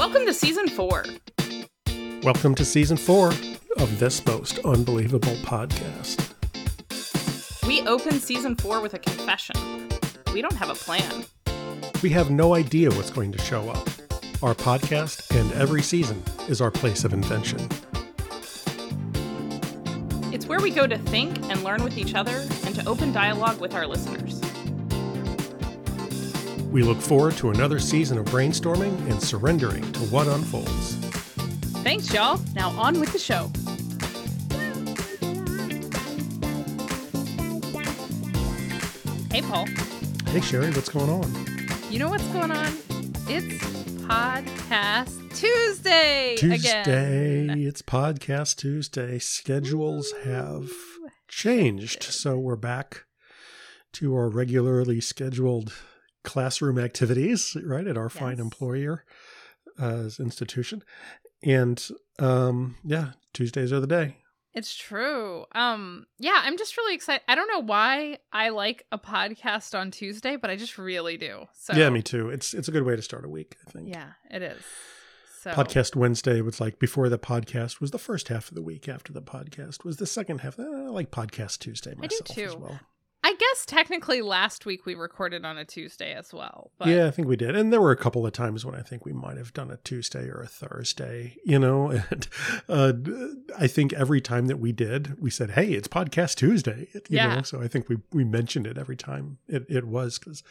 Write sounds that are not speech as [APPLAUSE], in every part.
Welcome to season four. Welcome to season four of this most unbelievable podcast. We open season four with a confession. We don't have a plan. We have no idea what's going to show up. Our podcast and every season is our place of invention. It's where we go to think and learn with each other and to open dialogue with our listeners. We look forward to another season of brainstorming and surrendering to what unfolds. Thanks, y'all. Now on with the show. Hey, Paul. Hey, Sherry, what's going on? You know what's going on? It's Podcast Tuesday, Tuesday. again. It's Podcast Tuesday. Schedules have changed. So we're back to our regularly scheduled classroom activities, right, at our fine employer uh, institution. And um, yeah, Tuesdays are the day. It's true. Um, yeah, I'm just really excited. I don't know why I like a podcast on Tuesday, but I just really do. So Yeah, me too. It's it's a good way to start a week, I think. Yeah, it is. So Podcast Wednesday was like before the podcast was the first half of the week. After the podcast was the second half. Uh, I like Podcast Tuesday I do myself as too. well. I guess technically last week we recorded on a Tuesday as well. But yeah, I think we did. And there were a couple of times when I think we might have done a Tuesday or a Thursday, you know. [LAUGHS] And uh, I think every time that we did, we said, "Hey, it's Podcast Tuesday." You Yeah. know, so I think we we mentioned it every time it it was because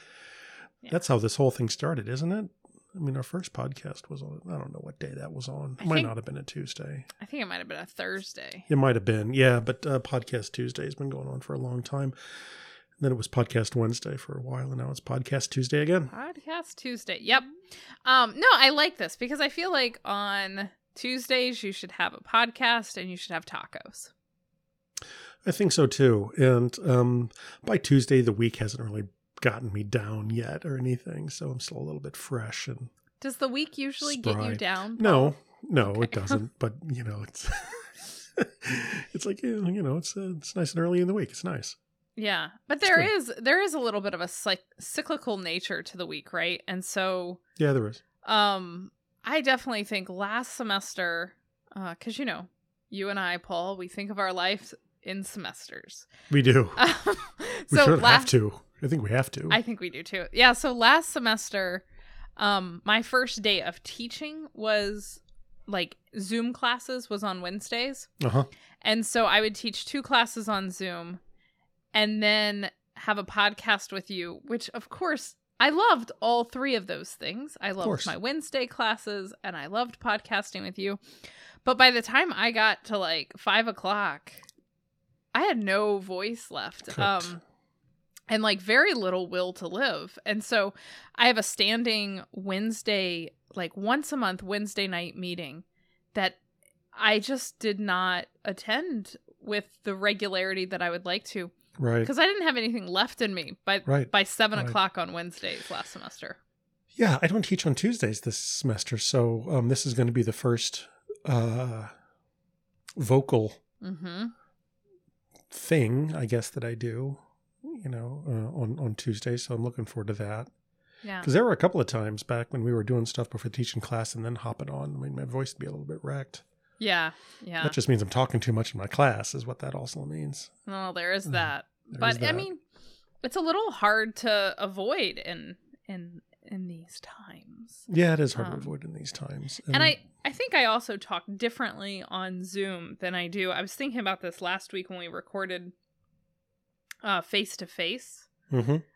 Yeah. that's how this whole thing started, isn't it? I mean, our first podcast was on. I don't know what day that was on. I It might think- not have been a Tuesday. I think it might have been a Thursday. It might have been, yeah. But uh, Podcast Tuesday has been going on for a long time. And then it was Podcast Wednesday for a while, and now it's Podcast Tuesday again. Podcast Tuesday. Yep. Um, no, I like this because I feel like on Tuesdays you should have a podcast and you should have tacos. I think so too. And um, by Tuesday, the week hasn't really gotten me down yet or anything, so I'm still a little bit fresh and Does the week usually get you Spry. down? no, no, Okay. it [LAUGHS] doesn't. But you know, it's [LAUGHS] it's like you know, you know, it's uh, it's nice and early in the week. It's nice. Yeah, but there is there is a little bit of a cyc- cyclical nature to the week, right? And so, Yeah, there is. um, I definitely think last semester, uh, because you know, you and I, Paul, we think of our life in semesters. We do. [LAUGHS] Um, We so should last, have to. I think we have to. I think we do too. Yeah. So last semester, um, my first day of teaching was like Zoom classes was on Wednesdays. uh huh. And so I would teach two classes on Zoom and then have a podcast with you, which of course I loved all three of those things. I loved my Wednesday classes and I loved podcasting with you. But by the time I got to like five o'clock, I had no voice left. Cooked. Um and like very little will to live. And so I have a standing Wednesday, like once a month Wednesday night meeting that I just did not attend with the regularity that I would like to Right. because I didn't have anything left in me by Right. by seven Right. o'clock on Wednesdays last semester. Yeah, I don't teach on Tuesdays this semester, so um, this is going to be the first uh, vocal Mm-hmm. thing, I guess, that I do. You know, uh, on on Tuesdays, so I'm looking forward to that. Yeah. Because there were a couple of times back when we were doing stuff before teaching class and then hopping on. I mean, my voice would be a little bit wrecked. Yeah. Yeah. That just means I'm talking too much in my class, is what that also means. well, there is Mm, that. There but is I mean, it's a little hard to avoid in in in these times. yeah, it is hard um, to avoid in these times. And I I think I also talk differently on Zoom than I do. I was thinking about this last week when we recorded uh face to face.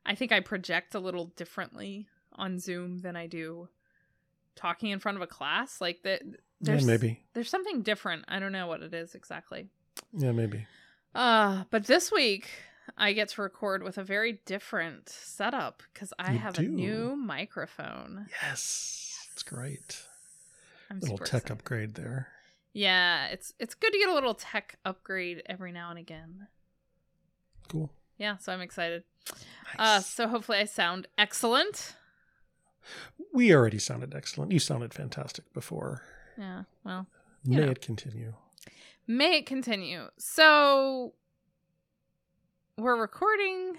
I think I project a little differently on Zoom than I do talking in front of a class. Like that yeah, there's maybe. there's something different. I don't know what it is exactly. Yeah, maybe. Uh, but this week I get to record with a very different setup because I You have do. a new microphone. Yes, it's great. I'm Little tech excited. upgrade there. Yeah, it's it's good to get a little tech upgrade every now and again. Cool. Yeah, so I'm excited. Uh, so hopefully I sound excellent. we already sounded excellent. You sounded fantastic before. Yeah, well, May know. it continue. may it continue. So we're recording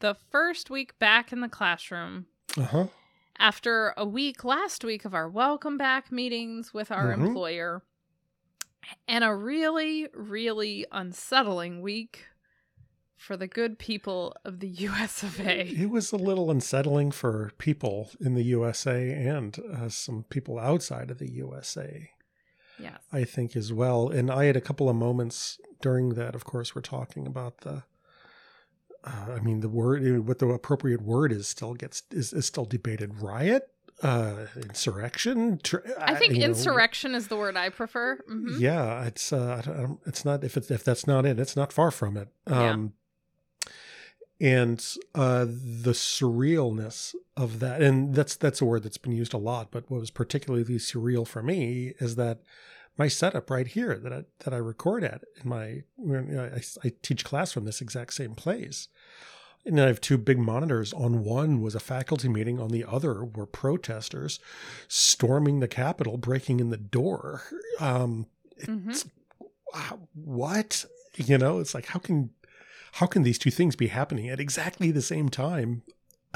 the first week back in the classroom Uh huh. after a week last week of our welcome back meetings with our Mhm. employer and a really, really unsettling week for the good people of the US of A. It was a little unsettling for people in the USA and uh, some people outside of the USA, Yes. I think, as well. And I had a couple of moments during that. Of course, we're talking about the. Uh, I mean, the word, what the appropriate word is, still gets is, is still debated. Riot, uh, insurrection. Tr- I think know, insurrection is the word I prefer. hmm Yeah, it's uh, I don't- it's not if it's if that's not it, it's not far from it. Yeah. Um, and uh, the surrealness of that, and that's that's a word that's been used a lot. But what was particularly surreal for me is that my setup right here that I, that I record at in my I, I teach class from this exact same place. And I have two big monitors. On one was a faculty meeting. On the other were protesters storming the Capitol, breaking in the door. Um, hmm it's what you know it's like how can how can these two things be happening at exactly the same time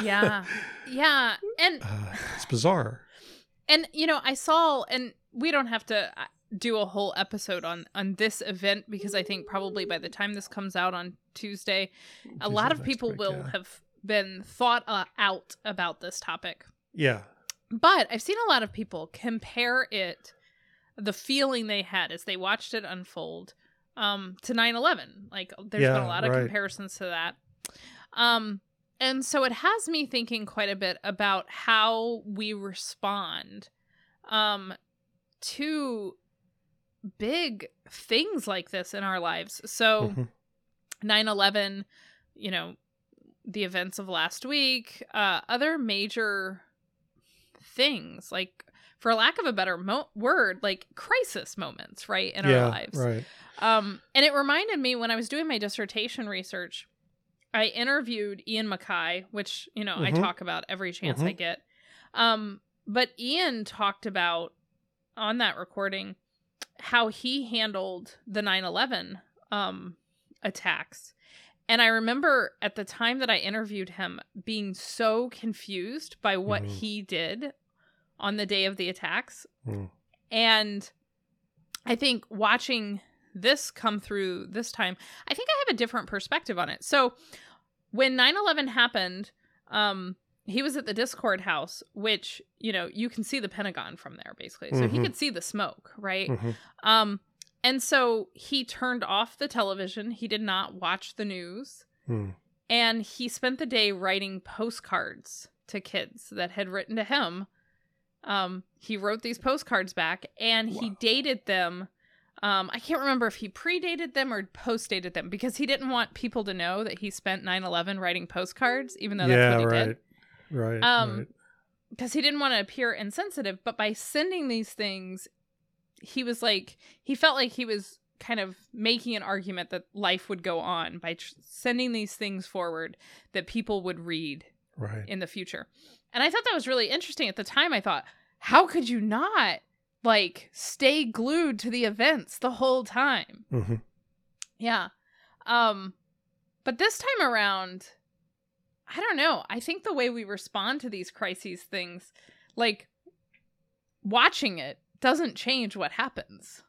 Yeah. Yeah. And uh, it's bizarre And you know, I saw, and we don't have to uh, do a whole episode on on this event because I think probably by the time this comes out on Tuesday, a lot of people week, will yeah. have been thought uh, out about this topic. yeah But I've seen a lot of people compare it, the feeling they had as they watched it unfold, um, to 9/11. Like there's been a lot of right. comparisons to that. Um, and so it has me thinking quite a bit about how we respond um to big things like this in our lives. So Mhm. 9/11, you know, the events of last week, uh other major things like for lack of a better mo- word, like crisis moments, right, in yeah our lives. right Um, and it reminded me when I was doing my dissertation research, I interviewed Ian MacKaye, which you know I Mhm. talk about every chance I Mhm. get. Um, but Ian talked about on that recording how he handled the 9/11 um attacks. And I remember at the time that I interviewed him being so confused by what Mhm. he did on the day of the attacks. Mm. And I think watching this come through this time, I think I have a different perspective on it. So when 9/11 happened, um he was at the Dischord house, which, you know, you can see the Pentagon from there basically. So he Mhm. could see the smoke, right? Mhm. Um and so he turned off the television. He did not watch the news. Mm. And he spent the day writing postcards to kids that had written to him. Um, he wrote these postcards back and he Wow. dated them. Um, I can't remember if he predated them or post-dated them because he didn't want people to know that he spent 9-11 writing postcards, even though yeah that's what he right did. right Um, right Because he didn't want to appear insensitive. But by sending these things, he was like, he felt like he was kind of making an argument that life would go on by tr- sending these things forward that people would read right in the future. And I thought that was really interesting at the time. I thought, how could you not like stay glued to the events the whole time? Mhm. Yeah. Um but this time around I don't know. I think the way we respond to these crises things like watching it doesn't change what happens.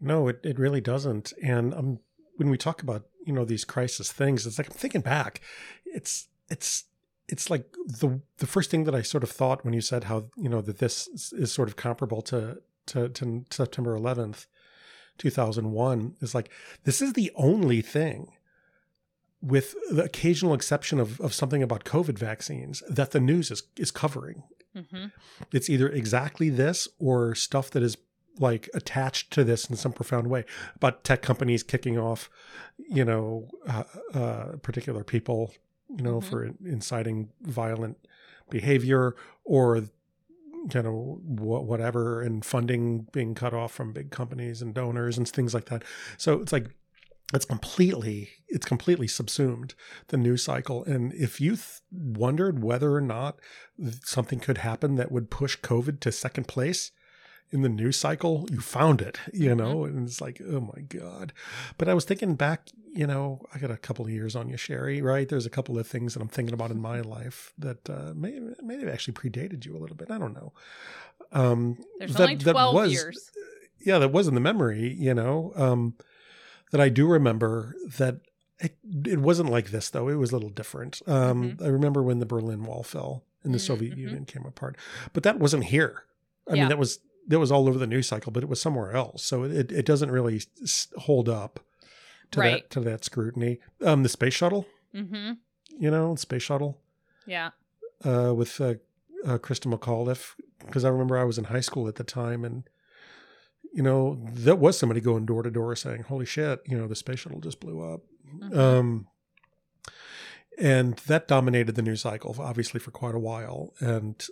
no it, it really doesn't and um when we talk about you know these crisis things it's like i'm thinking back it's it's it's like the the first thing that i sort of thought when you said how you know that this is, sort of comparable to to, to september 11th 2001 is like this is the only thing with the occasional exception of, of something about covid vaccines that the news is is covering Mm-hmm. it's either exactly this or stuff that is like attached to this in some profound way about tech companies kicking off you know uh, uh, particular people you know Mhm. for inciting violent behavior or you know whatever and funding being cut off from big companies and donors and things like that so it's like it's completely it's completely subsumed the news cycle and if you th- wondered whether or not something could happen that would push covid to second place in the news cycle, you found it, you know, and it's like, oh my God. But I was thinking back, you know, I got a couple of years on you, Sherry, right? There's a couple of things that I'm thinking about in my life that uh, may, may have actually predated you a little bit. I don't know. Um, There's that- only that 12 was- years. yeah, that was in the memory, you know, um, that I do remember that it, it wasn't like this though. It was a little different. Um, I remember when the Berlin Wall fell and the Mm, Soviet mhm. Union came apart, but that wasn't here. I Yeah. mean, that was, that was all over the news cycle, but it was somewhere else. So it, it doesn't really hold up to Right. that, to that scrutiny. Um, the space shuttle, Mm-hmm. you know, space shuttle, Yeah. uh, with, uh, uh, Christa McAuliffe, because I remember I was in high school at the time and, you know, there was somebody going door to door saying, holy shit, you know, the space shuttle just blew up. Mhm. Um, and that dominated the news cycle, obviously, for quite a while. And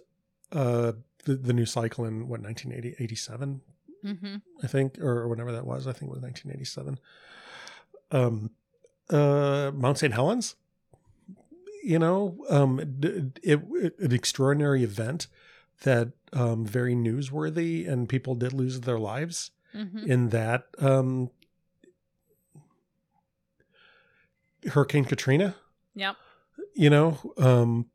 uh, the, the news cycle in what, 1980, 87, mm-hmm. I think, or whenever that was, I think it was 1987. Um, uh, Mount St. Helens, you know, um, it, it, it- an extraordinary event that um, very newsworthy, and people did lose their lives Mm-hmm. in that. Um, Hurricane Katrina, Yep. you know, um,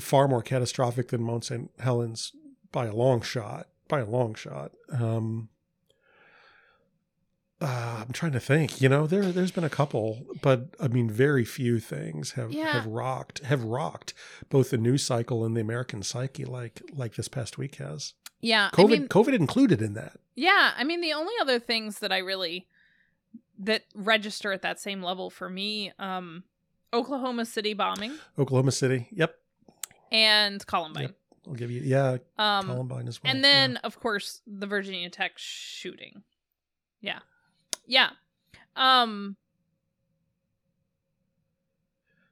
far more catastrophic than Mount St. Helens by a long shot. By a long shot. Um, uh, I'm trying to think. You know, there there's been a couple, but I mean, very few things have Yeah. have rocked have rocked both the news cycle and the American psyche like like this past week has. Yeah. COVID I mean, COVID included in that. Yeah, I mean the only other things that I really that register at that same level for me, um, Oklahoma City bombing Oklahoma City. Yep, and Columbine. Yep. I'll give you. Yeah, Um, Columbine as well. and then of course the Virginia Tech shooting. Yeah, yeah. Um,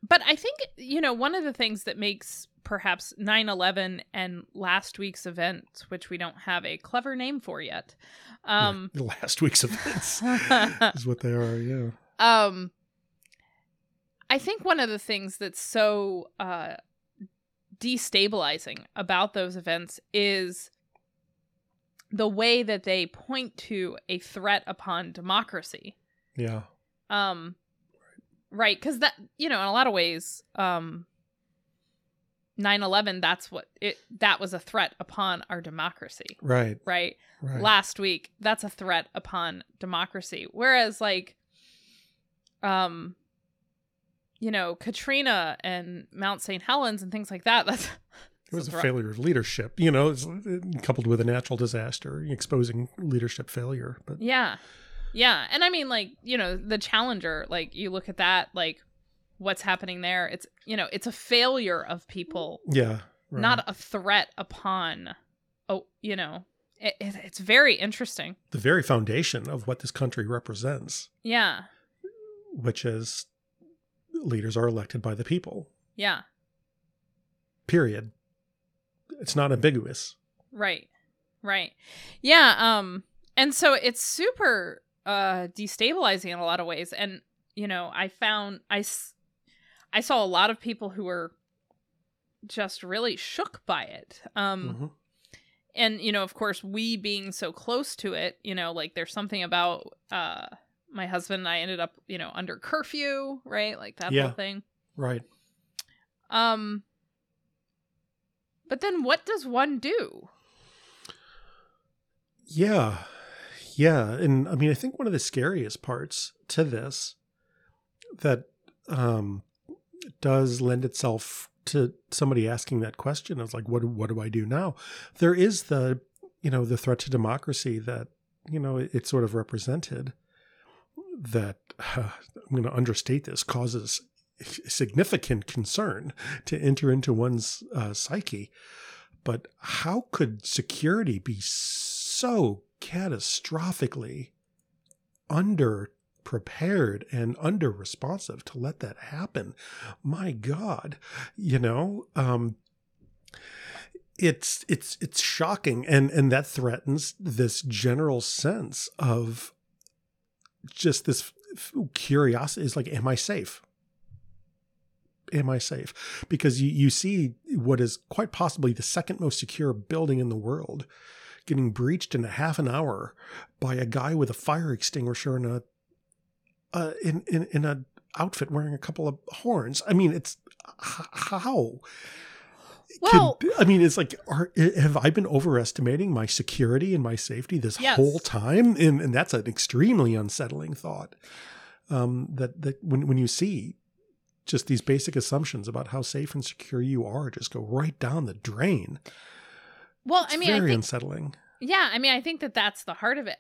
but I think you know one of the things that makes perhaps 9-11 and last week's events, which we don't have a clever name for yet Yeah, um [LAUGHS] last week's events [LAUGHS] is what they are. Yeah. um i think one of the things that's so uh destabilizing about those events is the way that they point to a threat upon democracy Yeah. um right because that you know in a lot of ways um 9-11 that's what it that was a threat upon our democracy Right. right Right. last week that's a threat upon democracy whereas like um you know katrina and mount st helens and things like that [LAUGHS] that's it was a failure of leadership, you know, coupled with a natural disaster, exposing leadership failure. But yeah. Yeah. And i mean like you know the challenger like you look at that like what's happening there it's you know it's a failure of people. Yeah, right. not a threat upon oh you know it, it, it's very interesting. The very foundation of what this country represents, yeah. Which is leaders are elected by the people. yeah Period. It's not ambiguous. Right. Right. Yeah, um and so it's super uh destabilizing in a lot of ways and you know, I found I s- I saw a lot of people who were just really shook by it. Um Mhm. and you know, of course, we being so close to it, you know, like there's something about uh my husband and I ended up, you know, under curfew, right? Like that Yeah. whole thing. Right. Um but then what does one do? Yeah. Yeah. And I mean, I think one of the scariest parts to this that um, does lend itself to somebody asking that question is like, what, what do I do now? There is the, you know, the threat to democracy that, you know, it, it's sort of represented that uh, [SIGHS] I'm going to understate this causes significant concern to enter into one's uh, psyche. But how could security be so catastrophically under prepared and under responsive to let that happen? My God, you know, um, it's it's it's shocking, and and that threatens this general sense of just this curiosity. Is like, am I safe? am I safe? Because you, you see what is quite possibly the second most secure building in the world getting breached in a half an hour by a guy with a fire extinguisher and a uh, in in in a outfit wearing a couple of horns. I mean, it's how. Well- Can- I mean, it's like, are, have I been overestimating my security and my safety this Yes. whole time? And, and that's an extremely unsettling thought. Um, that that when when you see just these basic assumptions about how safe and secure you are, just go right down the drain. Well, It's I mean, I very think unsettling. Yeah, I mean, I think that that's the heart of it.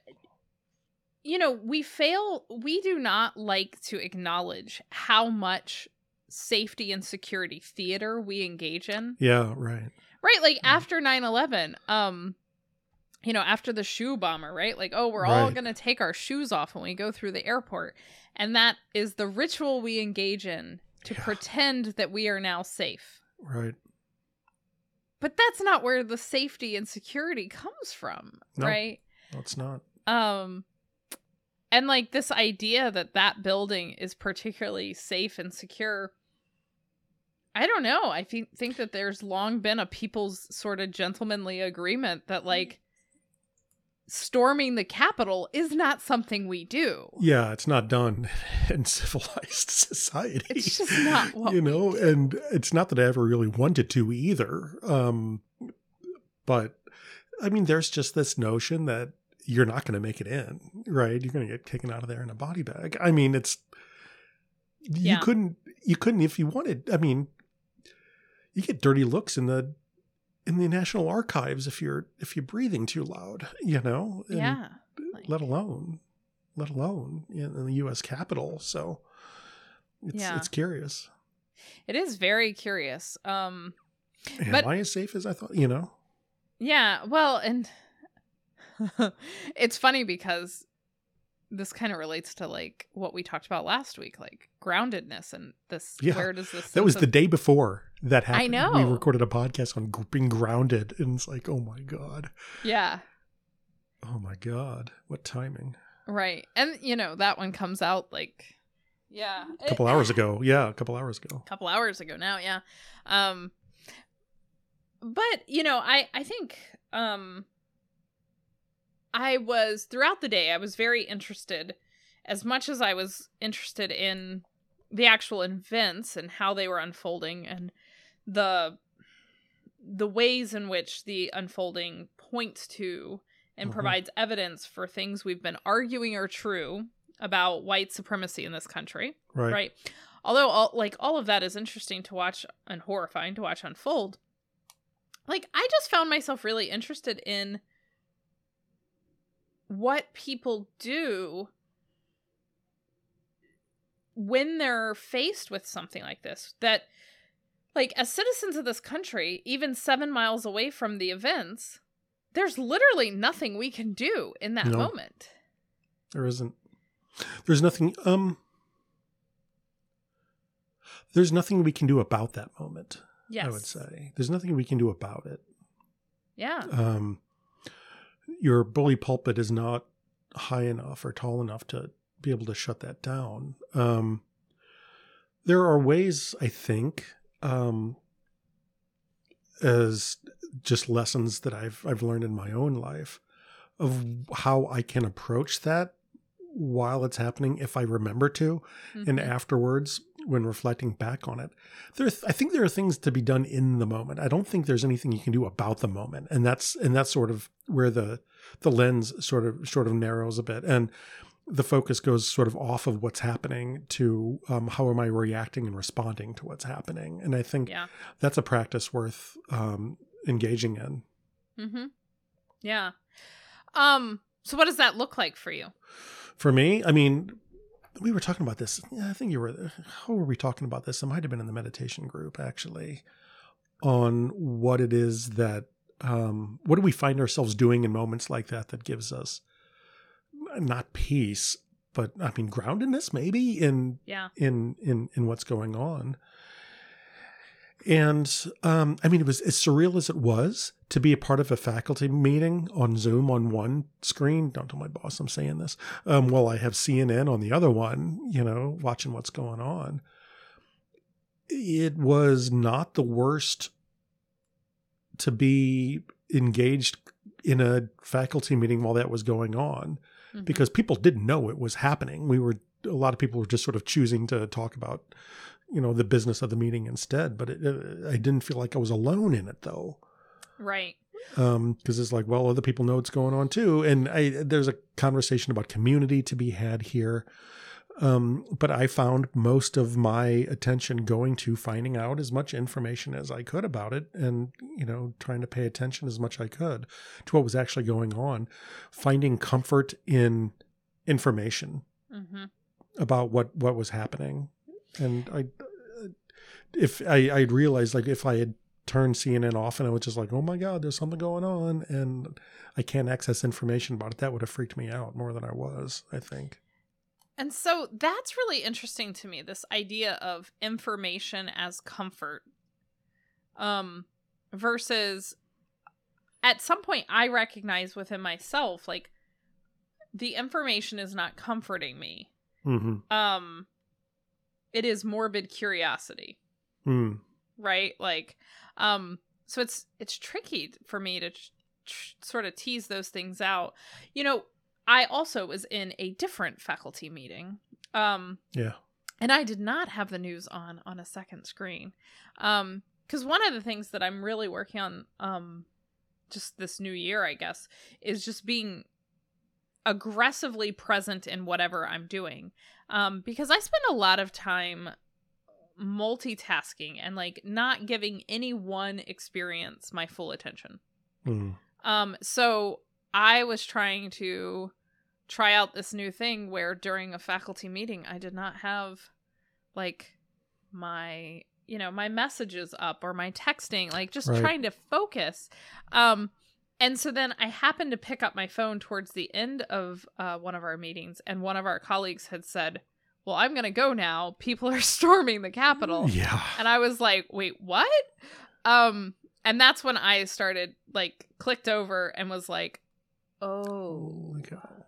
You know, we fail, we do not like to acknowledge how much safety and security theater we engage in. Yeah, right. Right? Like Mm. after 9 11, um, you know, after the shoe bomber, right? Like, oh, we're all going to take our shoes off when we go through the airport. And that is the ritual we engage in to Yeah. pretend that we are now safe. Right. But that's not where the safety and security comes from, No. right? No, it's not. um and like this idea that that building is particularly safe and secure i don't know i think think that there's long been a people's sort of gentlemanly agreement that like storming the capitol is not something we do Yeah, it's not done [LAUGHS] in civilized [LAUGHS] society. It's just not [LAUGHS] what you know, and it's not that I ever really wanted to either. Um, but I mean, there's just this notion that you're not going to make it in, right? You're going to get taken out of there in a body bag. I mean, it's you Yeah. couldn't you couldn't if you wanted. I mean, you get dirty looks in the in the National Archives if you're if you're breathing too loud, you know. And yeah like- let alone let alone in the U.S. Capitol. So it's Yeah. it's curious. it is very curious um Am But- I as safe as I thought? You know, Yeah, well, and [LAUGHS] it's funny because this kind of relates to like what we talked about last week, like groundedness and this. Yeah, where does this? that was sense the day before that happened. I know. We recorded a podcast on being grounded, and it's like, oh my god, Yeah, oh my god, what timing? right, and you know that one comes out like, yeah, A couple hours ago, yeah, a couple hours ago. a [LAUGHS] couple hours ago now. Yeah, um, but you know, I I think um, I was throughout the day. I was very interested, as much as I was interested in the actual events and how they were unfolding and the the ways in which the unfolding points to and Mhm. provides evidence for things we've been arguing are true about white supremacy in this country Right. right, although all, like all of that is interesting to watch and horrifying to watch unfold like i just found myself really interested in what people do when they're faced with something like this that like as citizens of this country even 7 miles away from the events there's literally nothing we can do in that No. moment There isn't. There's nothing. Um. There's nothing we can do about that moment. yes I would say there's nothing we can do about it. yeah um, your bully pulpit is not high enough or tall enough to be able to shut that down. Um, there are ways, I think, um, as just lessons that I've I've learned in my own life of how I can approach that while it's happening if I remember to and Mhm. afterwards when reflecting back on it. There i think there are things to be done in the moment. I don't think there's anything you can do about the moment. And that's and that's sort of where the the lens sort of sort of narrows a bit. And the focus goes sort of off of what's happening to um, how am i reacting and responding to what's happening. And i think yeah. that's a practice worth um, engaging in. Mm-hmm. Yeah. Um, so what does that look like for you? For me, I mean, we were talking about this. I think you were. How were we talking about this? It might have been in the meditation group actually, on what it is that, um, what do we find ourselves doing in moments like that that gives us not peace, but I mean groundedness, maybe in Yeah. in in in what's going on. And um, I mean, it was as surreal as it was to be a part of a faculty meeting on Zoom on one screen. Don't tell my boss I'm saying this. Um, while I have CNN on the other one, you know, watching what's going on. It was not the worst to be engaged in a faculty meeting while that was going on Mhm. because people didn't know it was happening. We were a lot of people were just sort of choosing to talk about you know the business of the meeting instead. But it, uh, I didn't feel like I was alone in it though right. because it's like well other people know what's going on too and I, there's a conversation about community to be had here um, but i found most of my attention going to finding out as much information as i could about it and you know trying to pay attention as much i could to what was actually going on finding comfort in information hmm about what what was happening and i if i i realized like if i had turned cnn off and i was just like oh my god there's something going on and i can't access information about it that would have freaked me out more than i was i think And so that's really interesting to me this idea of information as comfort um versus at some point I recognize within myself like the information is not comforting me. mm-hmm. Um it is morbid curiosity, mm. right? Like um so it's it's tricky for me to tr- tr- sort of tease those things out. You know, I also was in a different faculty meeting. Um yeah and I did not have the news on on a second screen. Um cuz one of the things that I'm really working on um just this new year, I guess, is just being aggressively present in whatever I'm doing. Um because I spend a lot of time multitasking and like not giving any one experience my full attention. mm. Um, so I was trying to try out this new thing where during a faculty meeting I did not have like my you know my messages up or my texting like just Right. trying to focus um and so then I happened to pick up my phone towards the end of uh, one of our meetings, and one of our colleagues had said, "Well, I'm going to go now. People are [LAUGHS] storming the Capitol." yeah and I was like, "Wait, what?" Um, and that's when I started like clicked over and was like, "Oh, Holy cow.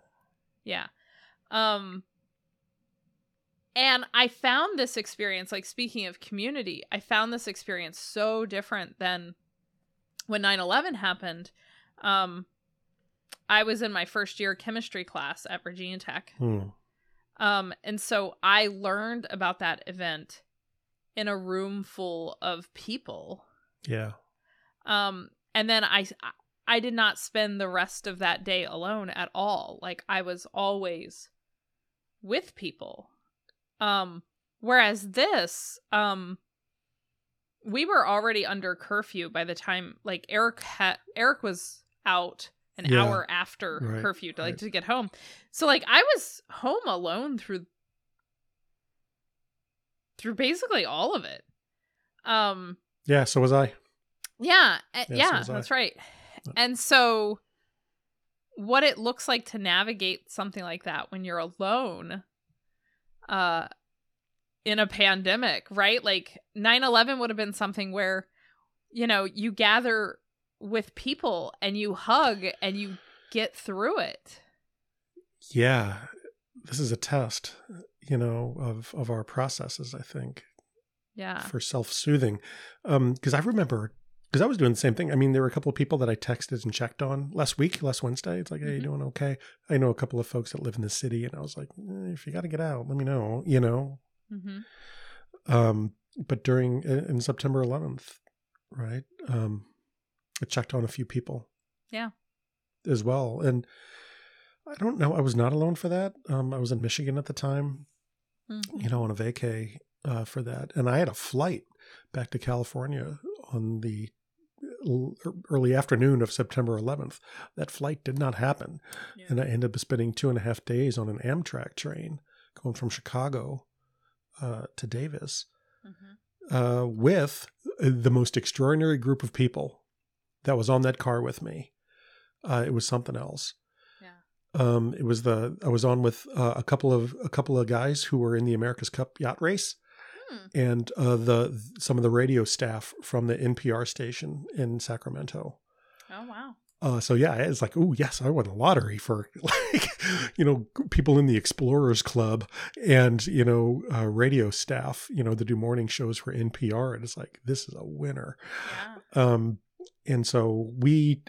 yeah." Um, and I found this experience, like speaking of community, I found this experience so different than when 9/11 happened. Um, I was in my first year chemistry class at Virginia Tech. Hmm. Um, and so I learned about that event in a room full of people. yeah Um, and then I I did not spend the rest of that day alone at all. Like I was always with people. Um, whereas this, um, we were already under curfew by the time like Eric had Eric was out an Yeah. hour after Right, curfew to like right. to get home. So like I was home alone through through basically all of it. Um yeah so was i yeah, uh, Yeah, so yeah, was I. that's right. Yeah. And so what it looks like to navigate something like that when you're alone uh in a pandemic, right? Like 9/11 would have been something where you know, you gather with people and you hug and you get through it. yeah this is a test you know of of our processes i think Yeah. for self-soothing um because i remember because i was doing the same thing i mean there were a couple of people that i texted and checked on last week last wednesday it's like hey you Mhm. doing okay i know a couple of folks that live in the city and i was like eh, if you got to get out let me know you know Mhm. um but during in september 11th right um i checked on a few people Yeah. as well and i don't know i was not alone for that um i was in michigan at the time Mhm. you know, on a vacay uh, for that. And I had a flight back to California on the early afternoon of September 11th. That flight did not happen. Yeah. And I ended up spending two and a half days on an Amtrak train going from Chicago uh, to Davis Mhm. uh, with the most extraordinary group of people that was on that car with me. Uh, it was something else. Yeah. Um, it was the I was on with uh, a couple of a couple of guys who were in the America's Cup yacht race, Hmm. and uh, the some of the radio staff from the NPR station in Sacramento. Oh wow. Uh, so yeah, it's like, oh yes, I won a lottery for [LAUGHS] like, you know, people in the Explorers Club and you know, uh, radio staff, you know, that do morning shows for NPR, and it's like this is a winner. Yeah. Um, and so we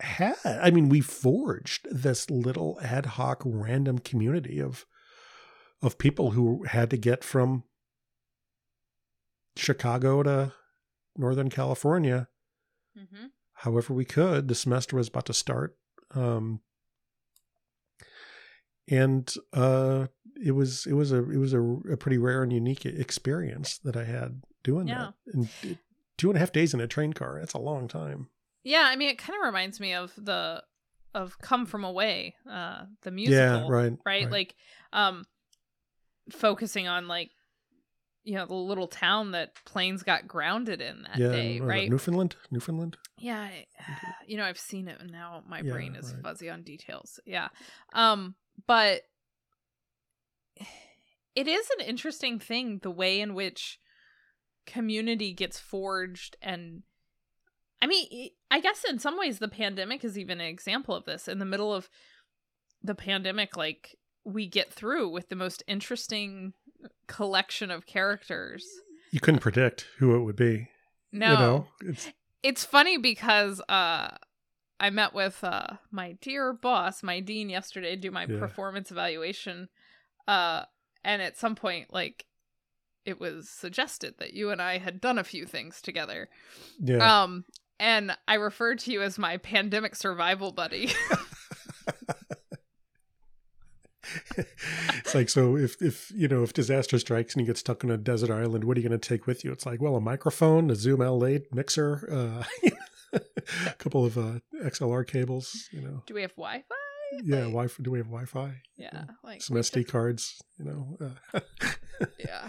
had i mean we forged this little ad hoc random community of of people who had to get from chicago to northern california Mm-hmm. however we could the semester was about to start um and uh it was it was a it was a, a pretty rare and unique experience that i had doing Yeah. that and it- two and a half days in a train car that's a long time Yeah, I mean, it kind of reminds me of the of Come From Away, uh, the musical, yeah right right? Like, um, focusing on like, you know, the little town that planes got grounded in that yeah day, was that, right? newfoundland newfoundland Yeah, I, [SIGHS] you know, I've seen it and now my Yeah, brain is right. fuzzy on details. Yeah. Um, but [SIGHS] it is an interesting thing the way in which community gets forged and I mean, i- guess in some ways the pandemic is even an example of this. In the middle of the pandemic like we get through with the most interesting collection of characters. you couldn't predict who it would be No. you know it's it's funny because uh I met with uh my dear boss, my dean yesterday to do my Yeah. performance evaluation. Uh and at some point like it was suggested that you and I had done a few things together. yeah Um and I referred to you as my pandemic survival buddy. [LAUGHS] it's like so if if you know if disaster strikes and you get stuck on a desert island what are you going to take with you it's like well a microphone a zoom l8 mixer uh [LAUGHS] a couple of uh xlr cables you know do we have Wi-Fi? yeah Like- wi-fi do we have wi-fi Yeah, like some sd just- cards you know uh, [LAUGHS] Yeah.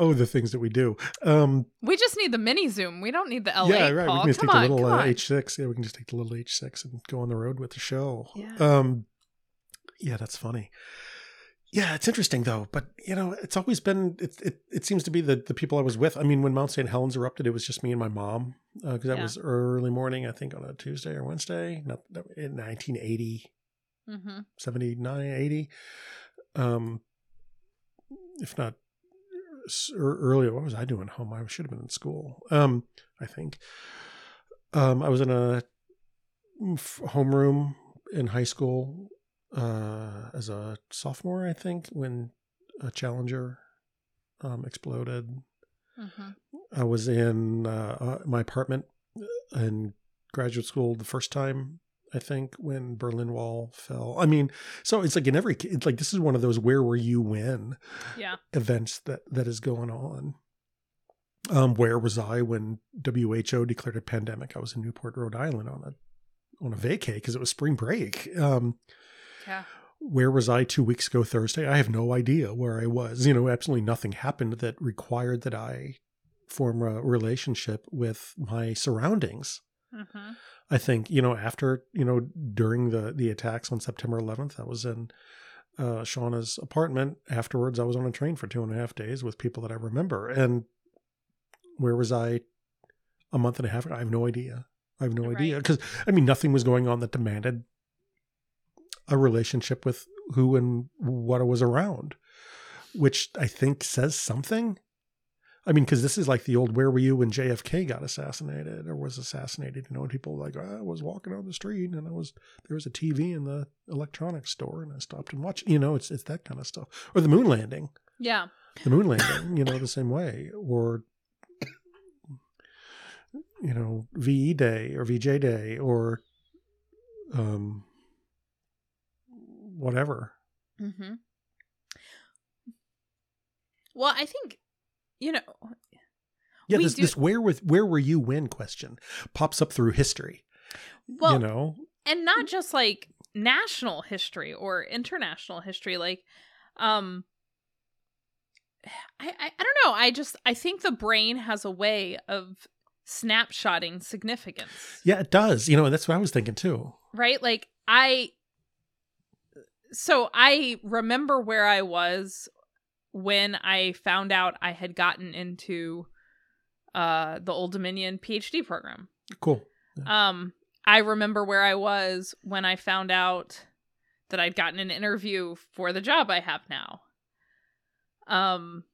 Oh the things that we do um We just need the mini zoom. We don't need the L8. yeah right Paul. we can just come take on, the little uh, h6 yeah we can just take the little h6 and go on the road with the show Yeah. um yeah that's funny yeah it's interesting though but you know it's always been it it, it seems to be the the people i was with i mean when mount st helens erupted it was just me and my mom because that Yeah. was early morning i think on a tuesday or wednesday not in 1980 Mhm. 79 80 um if not earlier what was i doing home? I should have been in school. Um i think. Um i was in a homeroom in high school uh as a sophomore i think when a challenger um exploded. Mhm. I was in uh, uh, my apartment in graduate school the first time, I think, when Berlin Wall fell. I mean, so it's like in every, it's like this is one of those where were you when Yeah. events that that is going on. Um, where was I when WHO declared a pandemic? I was in Newport, Rhode Island on a on a vacay because it was spring break. Um, Yeah. where was I two weeks ago Thursday? I have no idea where I was. You know, absolutely nothing happened that required that I form a relationship with my surroundings. Mhm. I think, you know, after, you know, during the the attacks on September 11th, I was in uh, Shauna's apartment. Afterwards, I was on a train for two and a half days with people that I remember. And where was I a month and a half ago? I have no idea. I have no Right. idea. Because, I mean, nothing was going on that demanded a relationship with who and what I was around, which I think says something. I mean, because this is like the old "Where were you when JFK got assassinated or was assassinated?" You know, and people like I was walking on the street and I was there was a TV in the electronics store and I stopped and watched. You know, it's it's that kind of stuff. Or the moon landing, Yeah. the moon landing. You know, the same way. Or you know, VE Day or VJ Day or um whatever. Mm-hmm. Well, I think you know. Yeah, this do- this where with where were you when question pops up through history. Well, you know, and not just like national history or international history like um I, I i don't know i just i think the brain has a way of snapshotting significance yeah, it does. You know, that's what I was thinking too. right like i so i remember where i was when i found out i had gotten into uh the old dominion phd program Cool. um, I remember where I was when I found out that I'd gotten an interview for the job I have now. Um,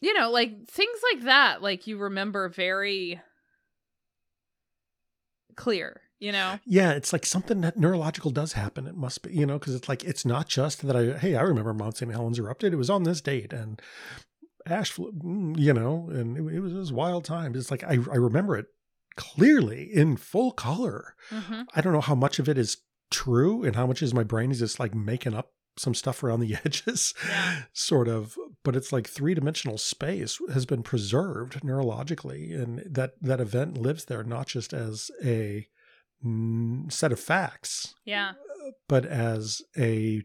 you know, like things like that, like you remember very clear, you know? Yeah, it's like something that neurological does happen. It must be, you know, because it's like it's not just that I hey, I remember Mount St. Helens erupted. It was on this date and ash, flew, mm, you know, and it, it was, it was wild times. It's like I I remember it clearly in full color. Mm-hmm. I don't know how much of it is true and how much is my brain is just like making up some stuff around the [LAUGHS] edges, Yeah. sort of. But it's like three dimensional space has been preserved neurologically, and that that event lives there not just as a set of facts, Yeah. but as a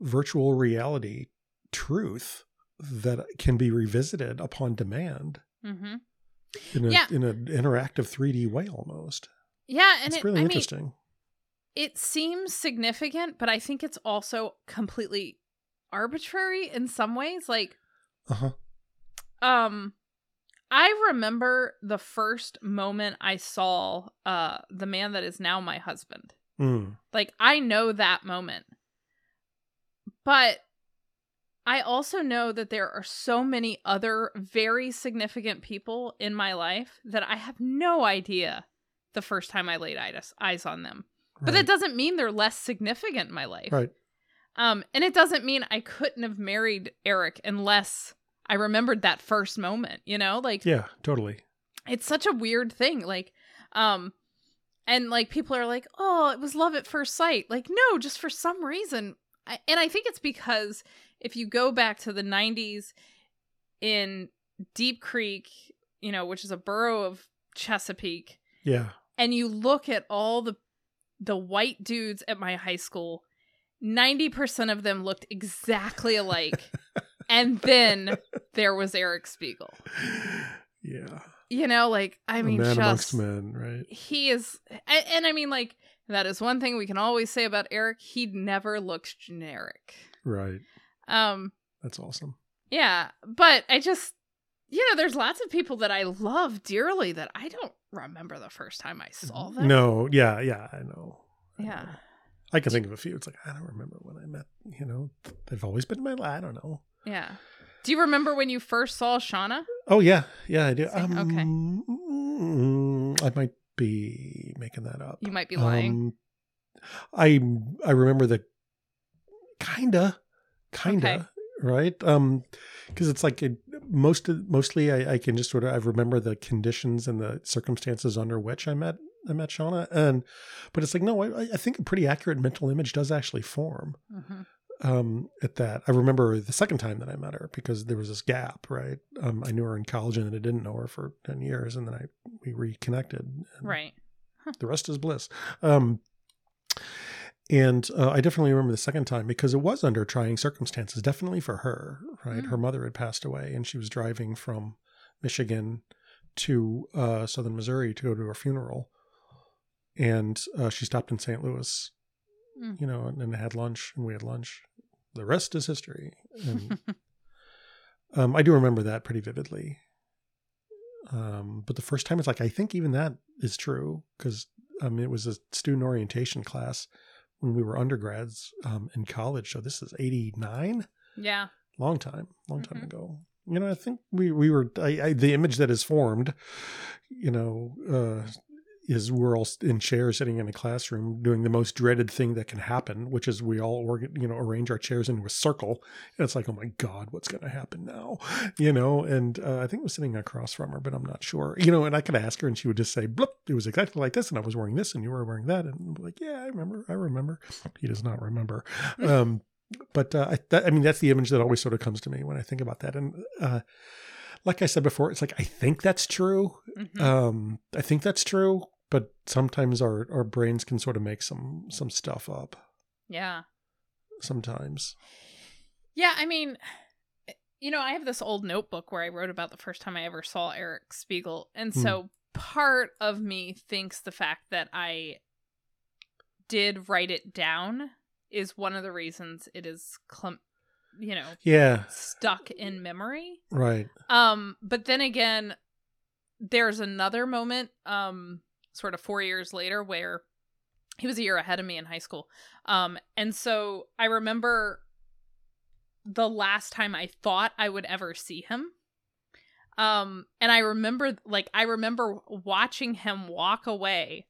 virtual reality truth that can be revisited upon demand Mm-hmm. in a Yeah. in an interactive 3D way almost. Yeah, and It's it, really I mean, interesting. it seems significant, but I think it's also completely arbitrary in some ways. Like, uh huh. um, I remember the first moment I saw uh the man that is now my husband. Mm. Like, I know that moment, but I also know that there are so many other very significant people in my life that I have no idea the first time I laid eyes eyes on them. But that doesn't mean they're less significant in my life. Right. Um, and it doesn't mean I couldn't have married Eric unless I remembered that first moment, you know? Like Yeah, totally. it's such a weird thing. Like, um, and like people are like, oh, it was love at first sight. Like, no, just for some reason. I, and I think it's because if you go back to the 90s in Deep Creek, you know, which is a borough of Chesapeake, Yeah. and you look at all the the white dudes at my high school 90% of them looked exactly alike [LAUGHS] and then there was eric spiegel [LAUGHS] Yeah. you know like i mean man just amongst men, right? he is and, and i mean like that is one thing we can always say about eric he never looks generic Right. um That's awesome. yeah but i just you know there's lots of people that i love dearly that i don't remember the first time i saw them No, yeah, yeah, I know. I yeah know. I can think of a few. It's like I don't remember when I met. You know, they've always been in my. I don't know. Yeah do you remember when you first saw shauna Oh yeah, yeah, I do. Same, okay. Um, I might be making that up. you might be lying Um, I I remember the kinda, kinda Okay. right. Um, because it's like it, most of, mostly I, I can just sort of I remember the conditions and the circumstances under which I met I met Shauna, and but it's like no, I, I think a pretty accurate mental image does actually form Mhm. Um, at that. I remember the second time that I met her because there was this gap, right? Um, I knew her in college and I didn't know her for 10 years and then I, we reconnected. right The rest is bliss. Um, and uh, I definitely remember the second time because it was under trying circumstances, definitely for her, right? Mm. Her mother had passed away and she was driving from Michigan to uh, southern Missouri to go to her funeral. And uh, she stopped in St. Louis Mm. you know, and, and had lunch, and we had lunch. The rest is history. And [LAUGHS] um, I do remember that pretty vividly. Um, but the first time, it's like I think even that is true because um, it was a student orientation class when we were undergrads um, in college. So this is '89, yeah long time, long time Mhm. ago. You know, I think we we were I, I, the image that is formed. You know, uh, is we're all in chairs sitting in a classroom doing the most dreaded thing that can happen, which is we all organ, you know arrange our chairs into a circle, and it's like, oh my god, what's going to happen now? You know, and uh, I think I was sitting across from her, but I'm not sure. You know, and I could ask her, and she would just say, "Blip, it was exactly like this, and I was wearing this, and you were wearing that," and I'm like, yeah, I remember, I remember. He does not remember. [LAUGHS] um, but uh, I, that, I mean, that's the image that always sort of comes to me when I think about that, and. Uh, like I said before, it's like I think that's true. Mhm. Um, I think that's true, but sometimes our our brains can sort of make some some stuff up. yeah Sometimes, Yeah, I mean, you know, I have this old notebook where I wrote about the first time I ever saw Eric Spiegel. And Hmm. so part of me thinks the fact that I did write it down is one of the reasons it is clump, you know, yeah, stuck in memory. right, Um, but then again, there's another moment, um, sort of four years later where he was a year ahead of me in high school. Um, and so I remember the last time I thought I would ever see him. Um and I remember like I remember watching him walk away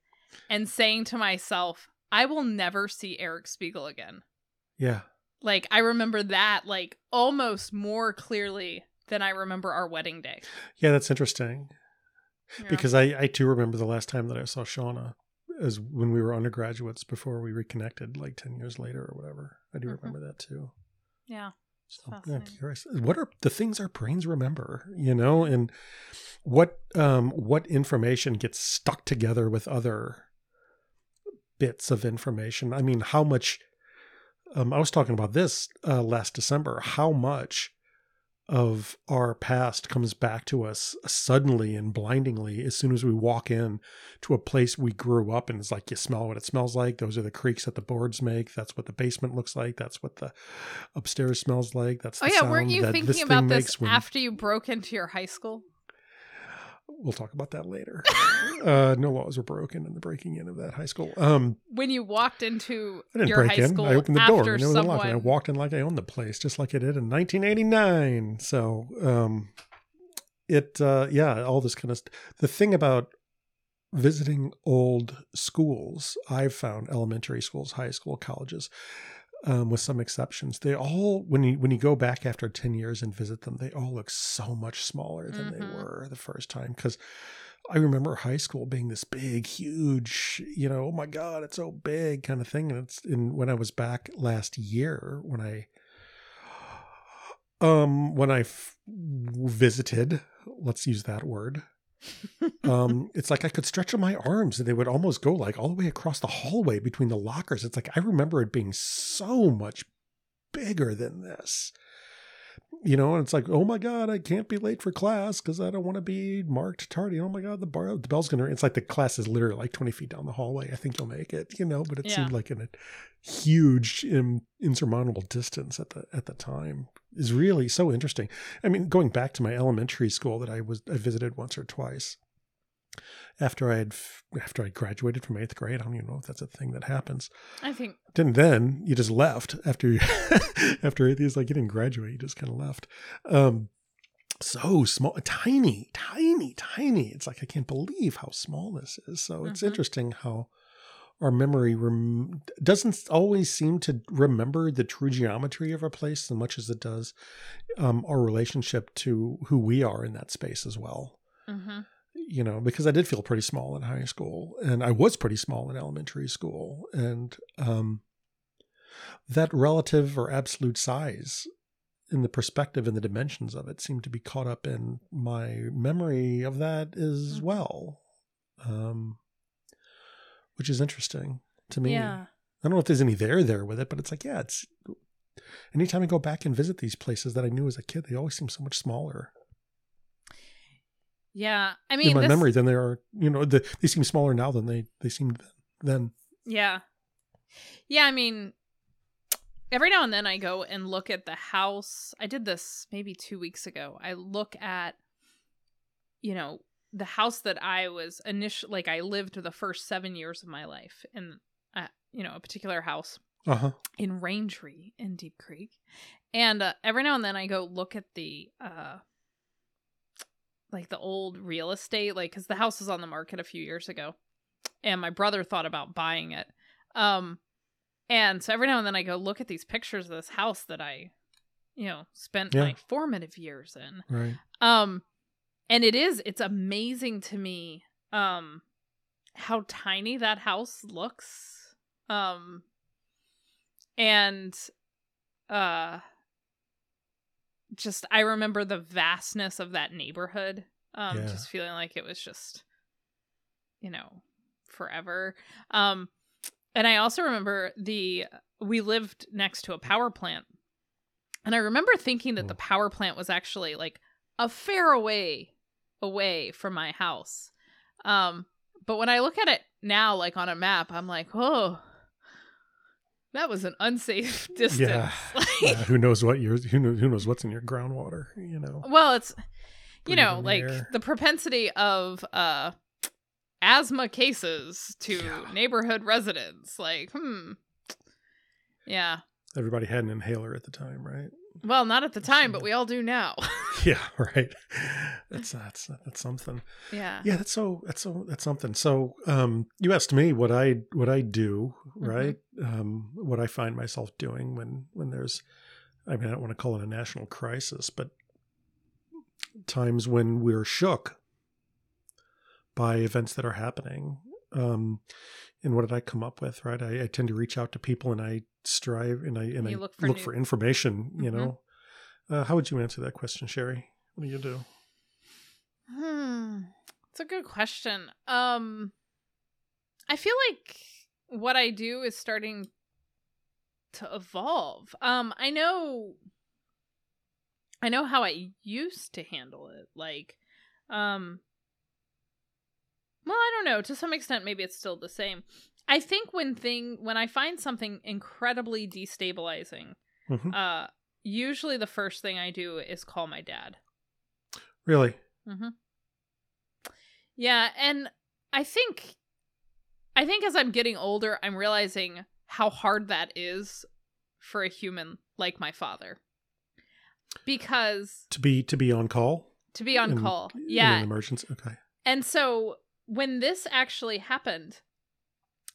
and saying to myself, I will never see Eric Spiegel again. Yeah. Like I remember that like almost more clearly than I remember our wedding day. Yeah, that's interesting. Yeah. Because I, I too remember the last time that I saw Shauna as when we were undergraduates before we reconnected like 10 years later or whatever. I do Mhm. remember that too. yeah. So, yeah, curious. What are the things our brains remember, you know, and what um what information gets stuck together with other bits of information? I mean, how much um I was talking about this uh last December, how much of our past comes back to us suddenly and blindingly as soon as we walk in to a place we grew up in. It's like you smell what it smells like. Those are the creaks that the boards make. That's what the basement looks like. That's what the upstairs smells like. That's Oh the yeah, weren't you thinking this about this when- after you broke into your high school? We'll talk about that later. [LAUGHS] uh, no laws were broken in the breaking in of that high school. Um, When you walked into I didn't your break high in. school I opened the door and it was unlocked. And I walked in like I owned the place, just like I did in 1989. So, um, it, uh, yeah, all this kind of st- the thing about visiting old schools, I've found elementary schools, high school, colleges, um, with some exceptions, they all when you when you go back after 10 years and visit them, they all look so much smaller than they Mhm. were the first time because I remember high school being this big, huge, you know, oh my God, it's so big kind of thing. And it's in when I was back last year when I um when I f- visited, let's use that word. Um it's like I could stretch my arms and they would almost go like all the way across the hallway between the lockers. It's like I remember it being so much bigger than this you know, and it's like, oh my god, I can't be late for class because I don't want to be marked tardy. Oh my god, the bar, the bell's gonna. ring. It's like the class is literally like twenty feet down the hallway. I think you'll make it, you know. But it Yeah. seemed like in a huge, in, insurmountable distance at the at the time is really so interesting. I mean, going back to my elementary school that I was I visited once or twice after I had after I graduated from eighth grade. I don't even know if that's a thing that happens. I think And then you just left after you [LAUGHS] after it is like you didn't graduate, you just kind of left. Um so small tiny, tiny, tiny. It's like I can't believe how small this is. So it's Mhm. interesting how our memory rem- doesn't always seem to remember the true geometry of a place as much as it does um, our relationship to who we are in that space as well mhm. You know, because I did feel pretty small in high school and I was pretty small in elementary school. And um, that relative or absolute size in the perspective and the dimensions of it seemed to be caught up in my memory of that as Mhm. well, um, which is interesting to me. yeah. I don't know if there's any there there with it, but it's like, yeah, it's anytime I go back and visit these places that I knew as a kid, they always seem so much smaller Yeah. I mean, in my this, memory than they are. You know, the, they seem smaller now than they they seemed then. Yeah. Yeah, I mean, every now and then I go and look at the house. I did this maybe two weeks ago. I look at, you know, the house that I was initially, like, I lived the first seven years of my life in, uh, you know, a particular house Uh huh. in Raintree in Deep Creek. And uh, every now and then I go look at the, uh, like the old real estate, like, because the house was on the market a few years ago and my brother thought about buying it. Um, and so every now and then I go look at these pictures of this house that I, you know, spent Yeah. my formative years in. Right. Um, and it is, it's amazing to me, um, how tiny that house looks. Um, and, uh, just, I remember the vastness of that neighborhood. Um, Yeah. just feeling like it was just, you know, forever. Um, and I also remember the, we lived next to a power plant. And I remember thinking that the power plant was actually like a fair away away from my house. Um, but when I look at it now, like on a map, I'm like, oh, that was an unsafe [LAUGHS] distance. Yeah. [LAUGHS] Like, Uh, who knows what yours? Who knows? Who knows what's in your groundwater? You know. well, it's you know, in the like the propensity of uh asthma cases to Yeah. neighborhood residents. Like, hmm. Yeah. Everybody had an inhaler at the time, right? Well, not at the time, but we all do now. [LAUGHS] Yeah, [LAUGHS] right. That's that's that's something. yeah. Yeah, that's so that's so that's something. So, um, you asked me what I what I do, Mhm. right? Um, what I find myself doing when when there's, I mean, I don't want to call it a national crisis, but times when we're shook by events that are happening. Um, and what did I come up with? Right, I, I tend to reach out to people and I strive and I and You I look look for for, information. You Mhm. know, uh, how would you answer that question, Sherry? What do you do? Hmm. It's a good question. Um I feel like what I do is starting to evolve. Um I know I know how I used to handle it. Like um well, I don't know. To some extent maybe it's still the same. I think when thing when I find something incredibly destabilizing, Mhm. uh usually the first thing I do is call my dad. Really? Mm-hmm. Yeah, and I think I think as I'm getting older, I'm realizing how hard that is for a human like my father. Because To be to be on call? to be on In- call. in Yeah. an emergency. Okay. And so when this actually happened,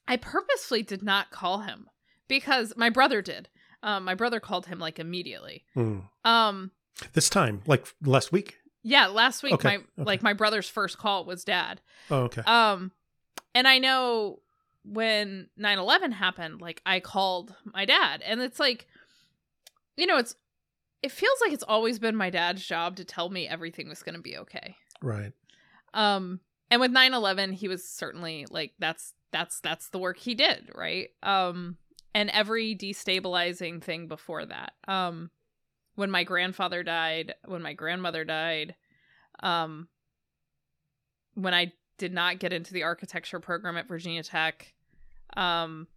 I purposefully did not call him because my brother did. Um, my brother called him like immediately. Hmm. Um, This time, like last week. yeah, last week Okay, my okay. like my brother's first call was dad. Oh, okay. Um, and I know when 9 11 happened, like I called my dad, and it's like, you know, it's, it feels like it's always been my dad's job to tell me everything was going to be okay. right. Um, and with 9 11, he was certainly like, that's, that's, that's the work he did, right? Um, and every destabilizing thing before that. Um, when my grandfather died, when my grandmother died, um, when I did not get into the architecture program at Virginia Tech, um,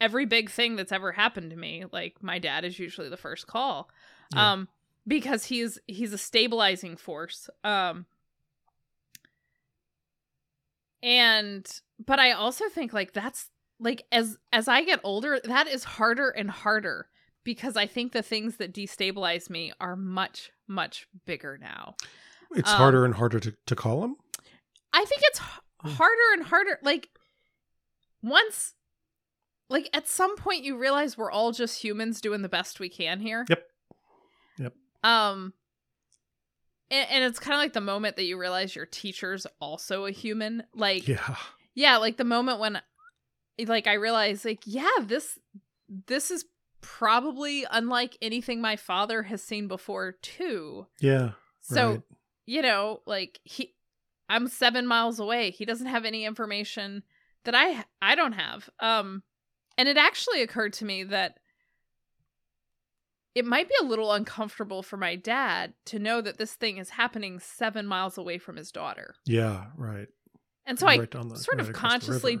every big thing that's ever happened to me, like my dad is usually the first call. Yeah. Um, because he's he's a stabilizing force. Um, and but I also think like that's like as as I get older, that is harder and harder because I think the things that destabilize me are much much bigger now. It's um, harder and harder to, to call them. I think it's h- Hmm. harder and harder. Like once, like at some point, you realize we're all just humans doing the best we can here. Yep. Yep. Um, and, and it's kind of like the moment that you realize your teacher's also a human. Like, Yeah. yeah, like the moment when, like, I realize, like, yeah, this, this is probably unlike anything my father has seen before too. Yeah. So right. you know, like he I'm 7 miles away. He doesn't have any information that I I don't have. Um and it actually occurred to me that it might be a little uncomfortable for my dad to know that this thing is happening 7 miles away from his daughter. Yeah. Right. And so I Right on the- sort of right the consciously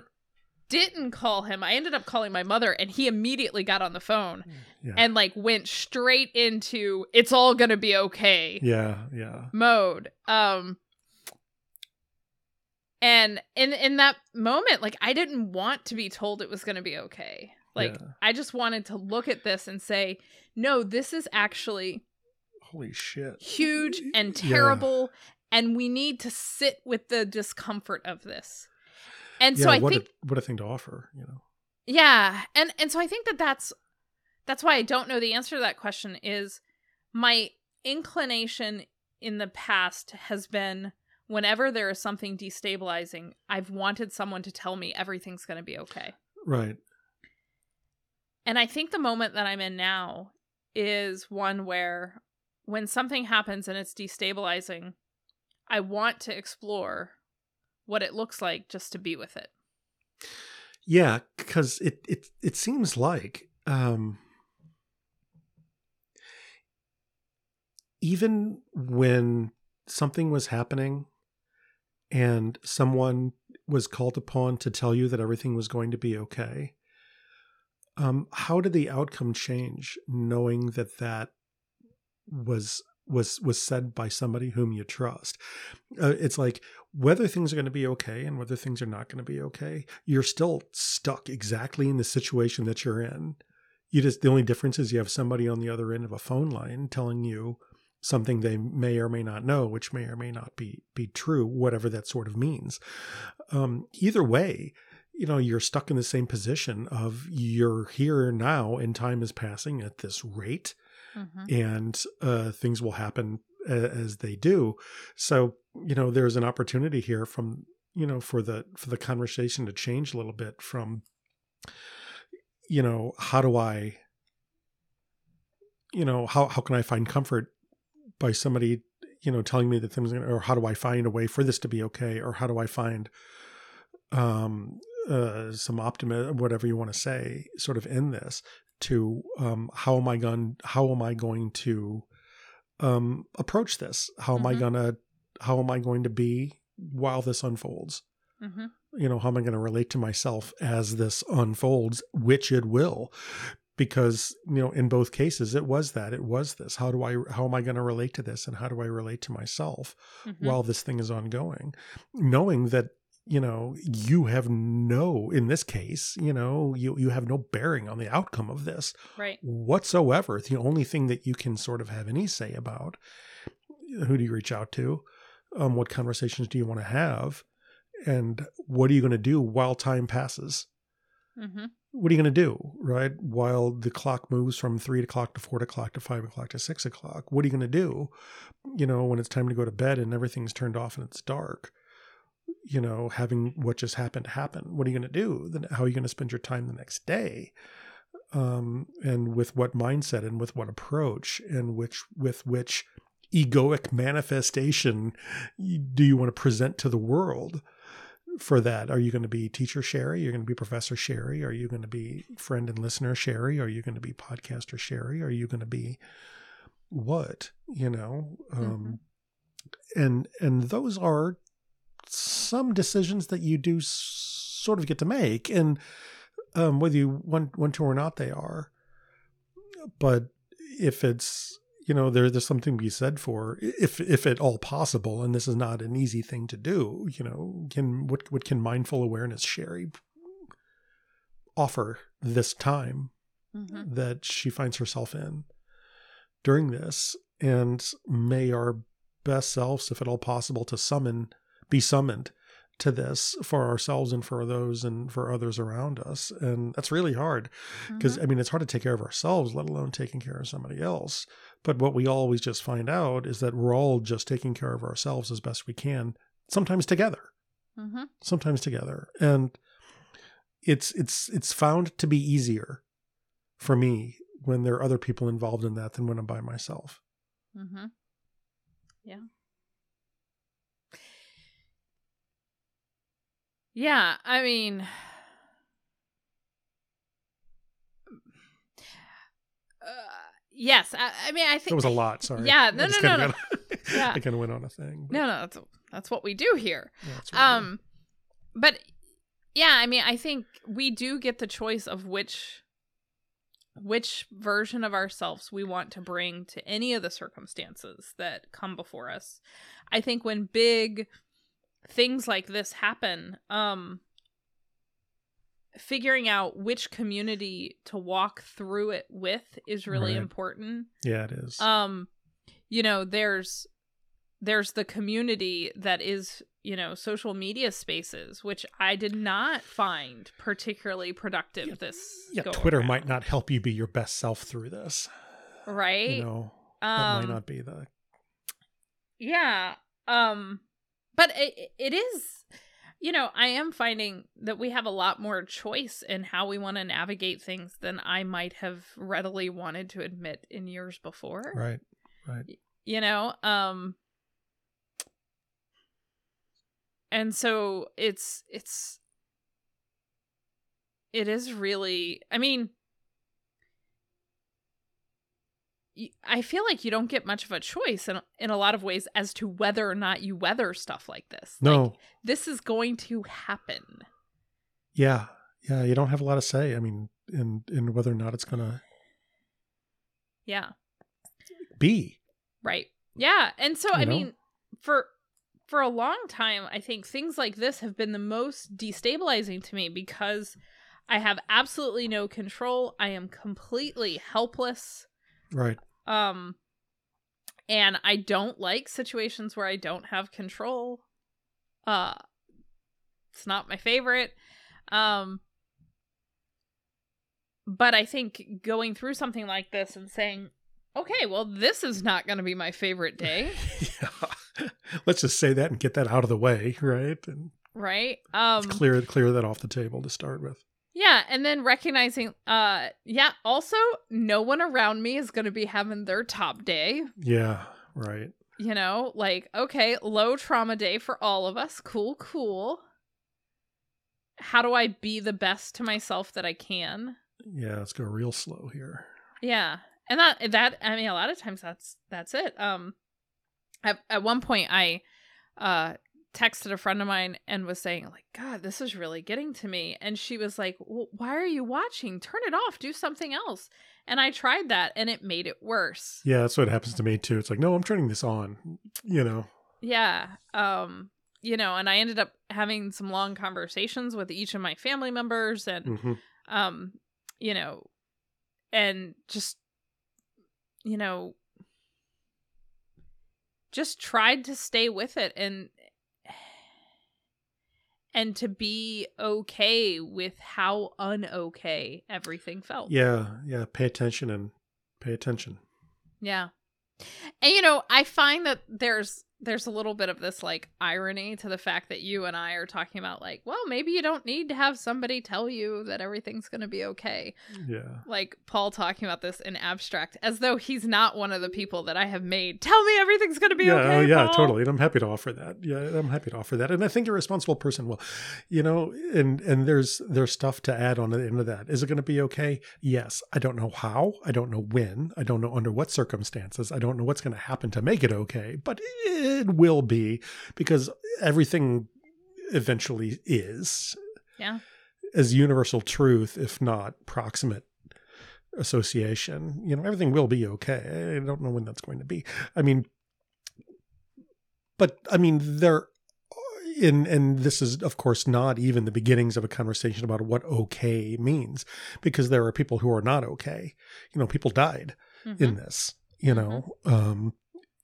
didn't call him. I ended up calling my mother and he immediately got on the phone Yeah. and like went straight into it's all going to be okay yeah. Yeah. mode um and in in that moment like i didn't want to be told it was going to be okay like Yeah. i just wanted to look at this and say no this is actually Holy shit. huge [LAUGHS] and Yeah. terrible and we need to sit with the discomfort of this and so i what think a what a thing to offer. You know. yeah, and and so I think that that's that's why I don't know the answer to that question is my inclination in the past has been whenever there is something destabilizing, I've wanted someone to tell me everything's going to be okay. Right. And I think the moment that I'm in now is one where when something happens and it's destabilizing, I want to explore what it looks like just to be with it. Yeah, because it it it seems like um, even when something was happening and someone was called upon to tell you that everything was going to be okay, um, how did the outcome change knowing that that was was was said by somebody whom you trust? Uh, it's like whether things are going to be okay and whether things are not going to be okay, you're still stuck exactly in the situation that you're in. You just the only difference is you have somebody on the other end of a phone line telling you something they may or may not know, which may or may not be be true, whatever that sort of means. Um, either way, you know, you're stuck in the same position of you're here now and time is passing at this rate Mhm. and uh, things will happen as they do. So, you know, there's an opportunity here from, you know, for the for the conversation to change a little bit from, you know, how do I, you know, how how can I find comfort by somebody, you know, telling me that things, or how do I find a way for this to be okay, or how do I find, um, uh, some optimism, whatever you want to say, sort of in this to um, how am I going how am I going to um, approach this? How am I Mhm. gonna how am I going to be while this unfolds? Mhm. You know, how am I going to relate to myself as this unfolds, which it will, because you know, in both cases, it was that it was this. How do I how am I going to relate to this, and how do I relate to myself Mhm. while this thing is ongoing, knowing that you know you have no in this case you know you you have no bearing on the outcome of this right. whatsoever. The only thing that you can sort of have any say about who do you reach out to, um, what conversations do you want to have, and what are you going to do while time passes? Mhm. What are you going to do, right? While the clock moves from three o'clock to four o'clock to five o'clock to six o'clock, what are you going to do? You know, when it's time to go to bed and everything's turned off and it's dark, you know, having what just happened happen. What are you going to do? Then how are you going to spend your time the next day? um, and with what mindset and with what approach and which with which egoic manifestation do you want to present to the world for that? Are you going to be teacher sherry? You're going to be professor sherry? Are you going to be friend and listener sherry? Are you going to be podcaster sherry? Are you going to be what you know? Um and and those are some decisions that you do sort of get to make and um, whether you want, want to or not, they are. But if it's you know there there's something to be said for if if at all possible, and this is not an easy thing to do. You know, can what what can mindful awareness Sherry offer this time Mhm. that she finds herself in during this, and may our best selves, if at all possible, to summon be summoned to this for ourselves and for those and for others around us. And that's really hard because Mhm. I mean, it's hard to take care of ourselves, let alone taking care of somebody else. But what we always just find out is that we're all just taking care of ourselves as best we can, sometimes together, Mhm. sometimes together. And it's it's it's found to be easier for me when there are other people involved in that than when I'm by myself. Mm-hmm. Yeah. Yeah, I mean [SIGHS] uh, yes, I, I mean I think it was a lot. Sorry. Yeah, no, no, no, got- [LAUGHS] Yeah. I kind of went on a thing. but No, no, that's that's what we do here. yeah, that's what I did. Um but yeah, I mean I think we do get the choice of which which version of ourselves we want to bring to any of the circumstances that come before us. I think when big things like this happen, um figuring out which community to walk through it with is really Right. important yeah, it is. um you know there's there's the community that is you know social media spaces which i did not find particularly productive this yeah, Twitter around, might not help you be your best self through this. right You know, that um might not be the yeah um but it, it is you know i am finding that we have a lot more choice in how we want to navigate things than i might have readily wanted to admit in years before right, right. you know um and so it's it's it is really i mean i feel like you don't get much of a choice in, in a lot of ways as to whether or not you weather stuff like this No, like, this is going to happen yeah, yeah. You don't have a lot to say. I mean, in in whether or not it's gonna yeah be. Right. Yeah. And so You I know? mean for for a long time I think things like this have been the most destabilizing to me because I have absolutely no control. I am completely helpless. Right. Um and I don't like situations where I don't have control. Uh it's not my favorite. Um but I think going through something like this and saying, "Okay, well this is not going to be my favorite [LAUGHS] day." yeah. [LAUGHS] Let's just say that and get that out of the way, right? And right? Um clear clear that off the table to start with. Yeah, and then recognizing uh yeah, also no one around me is going to be having their top day. Yeah, right. You know, like okay, low trauma day for all of us. Cool, cool. How do I be the best to myself that I can? Yeah, let's go real slow here. Yeah. And that that I mean a lot of times that's that's it. Um at, at one point I uh texted a friend of mine and was saying like god this is really getting to me. And she was like well, why are you watching? Turn it off. Do something else. And i tried that and it made it worse. Yeah that's what happens to me too. It's like no i'm turning this on you know? Yeah um you know and i ended up having some long conversations with each of my family members and mm-hmm. um you know and just you know just tried to stay with it and and to be okay with how unokay everything felt. Yeah, yeah. Pay attention and pay attention. Yeah. And you know, I find that there's there's a little bit of this like irony to the fact that you and I are talking about like, well, maybe you don't need to have somebody tell you that everything's going to be okay. Yeah. Like Paul talking about this in abstract as though he's not one of the people that I have made tell me everything's going to be yeah, okay. Oh, yeah, Paul. totally. And I'm happy to offer that. Yeah, I'm happy to offer that. And I think a responsible person will, you know, and and there's there's stuff to add on the end of that. Is it going to be okay? Yes. I don't know how. I don't know when. I don't know under what circumstances. I don't know what's going to happen to make it okay, but it will be because everything eventually is. Yeah. As universal truth, if not proximate association, you know, everything will be okay. I don't know when that's going to be. I mean, but I mean, there, in and this is of course not even the beginnings of a conversation about what okay means, because there are people who are not okay. You know, people died Mhm. in this. You know, um,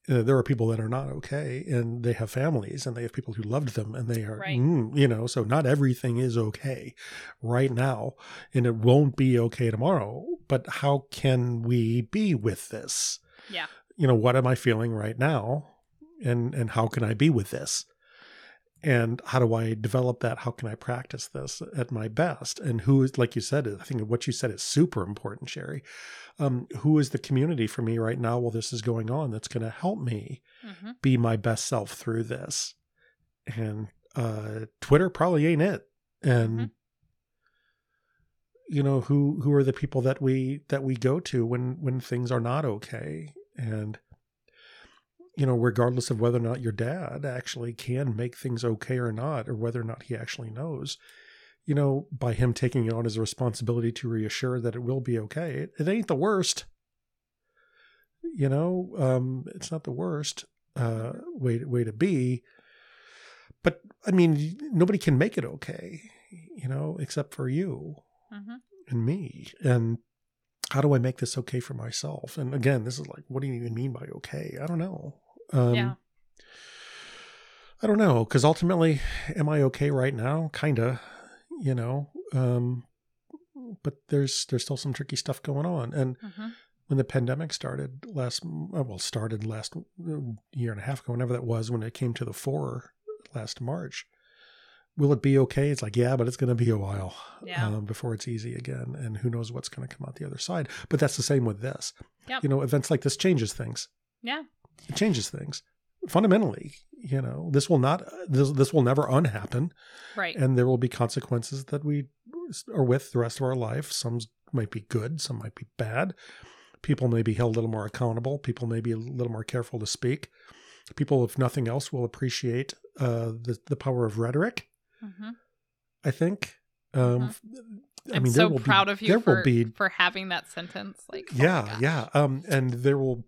uh, there are people that are not okay and they have families and they have people who loved them and they are Right. mm, you know so not everything is okay right now and it won't be okay tomorrow but how can we be with this Yeah. you know what am i feeling right now and and how can i be with this and how do i develop that? How can i practice this at my best? And who is like you said i think what you said is super important sherry. Um, who is the community for me right now while this is going on that's going to help me Mhm. be my best self through this? And uh twitter probably ain't it. And Mhm. you know who who are the people that we that we go to when when things are not okay? And you know regardless of whether or not your dad actually can make things okay or not or whether or not he actually knows you know by him taking it on as a responsibility to reassure that it will be okay it, it ain't the worst. You know um it's not the worst uh way way to be. But i mean nobody can make it okay you know except for you Mhm. and me. And how do i make this okay for myself? And again this is like what do you even mean by okay? I don't know. Um Yeah. i don't know because ultimately am i okay right now? Kinda you know um but there's there's still some tricky stuff going on. And Mhm. when the pandemic started last uh, well started last uh, year and a half ago whenever that was when it came to the fore last march will it be okay it's like yeah but it's going to be a while Yeah. um, before it's easy again and who knows what's going to come out the other side but that's the same with this Yep. you know events like this changes things Yeah. it changes things fundamentally you know this will not this, this will never unhappen Right. and there will be consequences that we are with the rest of our life. Some might be good, some might be bad. People may be held a little more accountable. People may be a little more careful to speak. People, if nothing else, will appreciate uh, the the power of rhetoric. Mhm. I think. Um, I I'm mean, so will proud be, of you There for, will be for having that sentence. Like, oh yeah gosh. yeah um and there will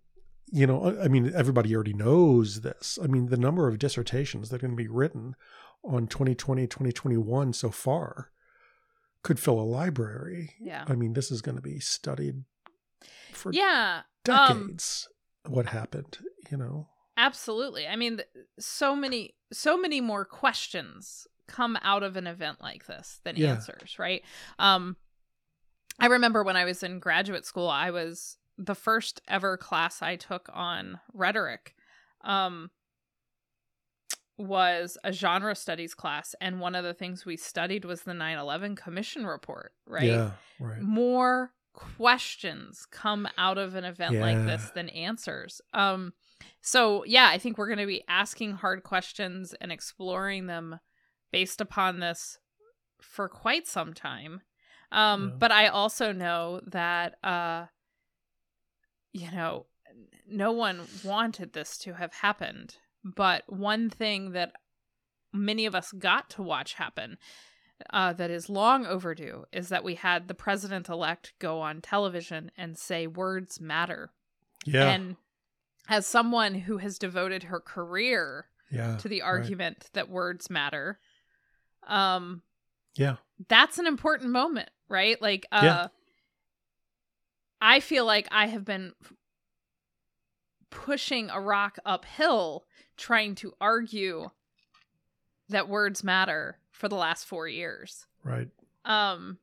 you know i mean everybody already knows this i mean the number of dissertations that are going to be written on 2020 2021 so far could fill a library. Yeah. I mean, this is going to be studied for Yeah. Um, decades. what happened, you know? Absolutely. I mean, so many, so many more questions come out of an event like this than Yeah. answers, right? Um, I remember when I was in graduate school, I was the first ever class I took on rhetoric. Um, was a genre studies class and one of the things we studied was the 9/11 commission report right Yeah, right. more questions come out of an event like this than answers. Um so yeah, I think we're going to be asking hard questions and exploring them based upon this for quite some time. Um Yeah. but I also know that uh you know no one wanted this to have happened, but one thing that many of us got to watch happen uh, that is long overdue is that we had the president elect go on television and say words matter. Yeah, And as someone who has devoted her career yeah. to the right. argument that words matter, um, Yeah, that's an important moment, right? Like, uh, Yeah. I feel like I have been pushing a rock uphill trying to argue that words matter for the last four years. right. Um,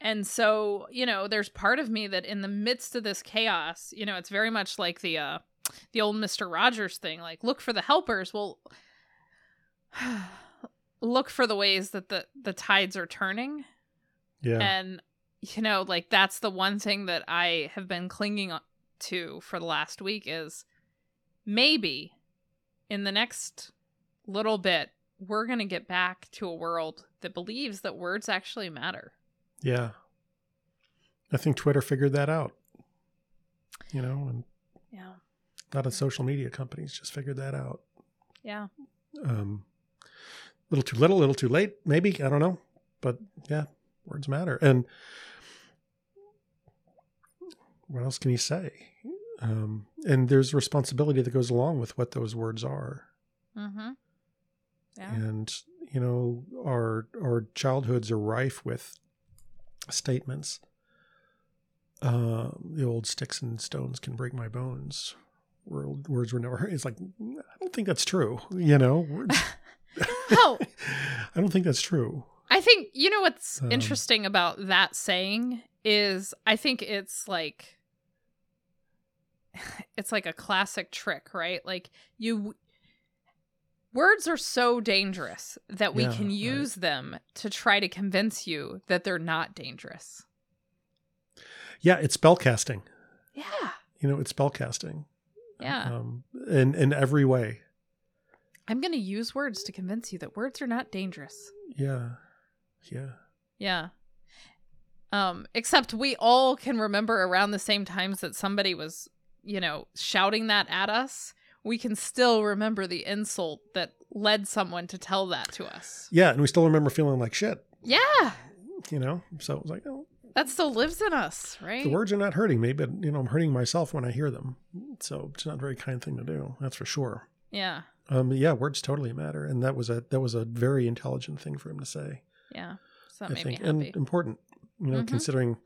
and so, you know, there's part of me that in the midst of this chaos, you know, it's very much like the, uh, the old Mr. Rogers thing, like look for the helpers. Well, [SIGHS] look for the ways that the, the tides are turning. Yeah, And, you know, like that's the one thing that I have been clinging to for the last week is maybe in the next little bit, we're going to get back to a world that believes that words actually matter. yeah. I think Twitter figured that out. You know, and Yeah. a lot of social media companies just figured that out. Yeah. Um, little too little, little too late, maybe. I don't know, but yeah, words matter. And what else can you say? Um, and there's responsibility that goes along with what those words are. Mm-hmm. Yeah. And you know, our our childhoods are rife with statements. Um, the old sticks and stones can break my bones. Word- Words were never. [LAUGHS] It's like I don't think that's true. You know, words. [LAUGHS] Oh, [LAUGHS] I don't think that's true. I think you know what's Um, interesting about that saying is I think it's like [LAUGHS] it's like a classic trick, right? Like you words are so dangerous that we Yeah, can right. use them to try to convince you that they're not dangerous. Yeah, it's spellcasting. Yeah. You know, it's spellcasting. Yeah. Um, in in every way. I'm going to use words to convince you that words are not dangerous. Yeah, yeah, Yeah. Um, except we all can remember around the same times that somebody was, you know, shouting that at us. We can still remember the insult that led someone to tell that to us. yeah. And we still remember feeling like shit. Yeah. You know, so it was like, oh, That still lives in us, right? the words are not hurting me, but you know, I'm hurting myself when I hear them. So it's not a very kind thing to do. That's for sure. yeah. Um, yeah, words totally matter, and that was a that was a very intelligent thing for him to say. Yeah. So that I made think, me and important. You know, Mhm. considering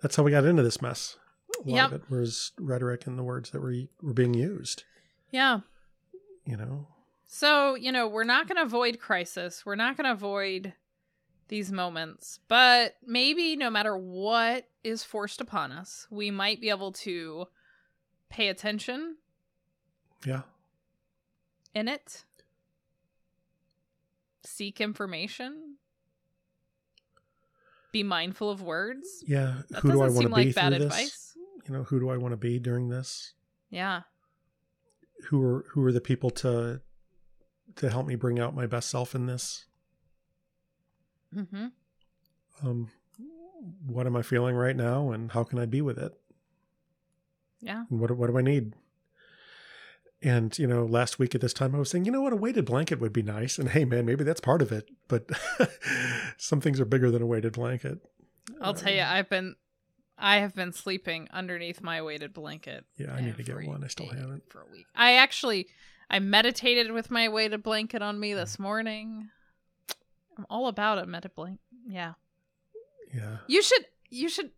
that's how we got into this mess. A lot Yep. of it was rhetoric and the words that were were being used. yeah. You know, So, you know, we're not going to avoid crisis. We're not going to avoid these moments. But maybe no matter what is forced upon us, we might be able to pay attention yeah, in it, seek information, be mindful of words. yeah. That who do I want to be like bad through this? advice. You know, who do I want to be during this? Yeah. Who are who are the people to to help me bring out my best self in this? Mm-hmm. Um, what am I feeling right now, and how can I be with it? Yeah. What what do I need? And you know, last week at this time, I was saying, you know what, a weighted blanket would be nice. And hey, man, maybe that's part of it. But [LAUGHS] some things are bigger than a weighted blanket. I'll tell you, Um, I've been, I have been sleeping underneath my weighted blanket. Yeah, I need to get one. I still haven't. for a week. I actually, I meditated with my weighted blanket on me this morning. I'm all about a meta blanket. Yeah. Yeah. You should you should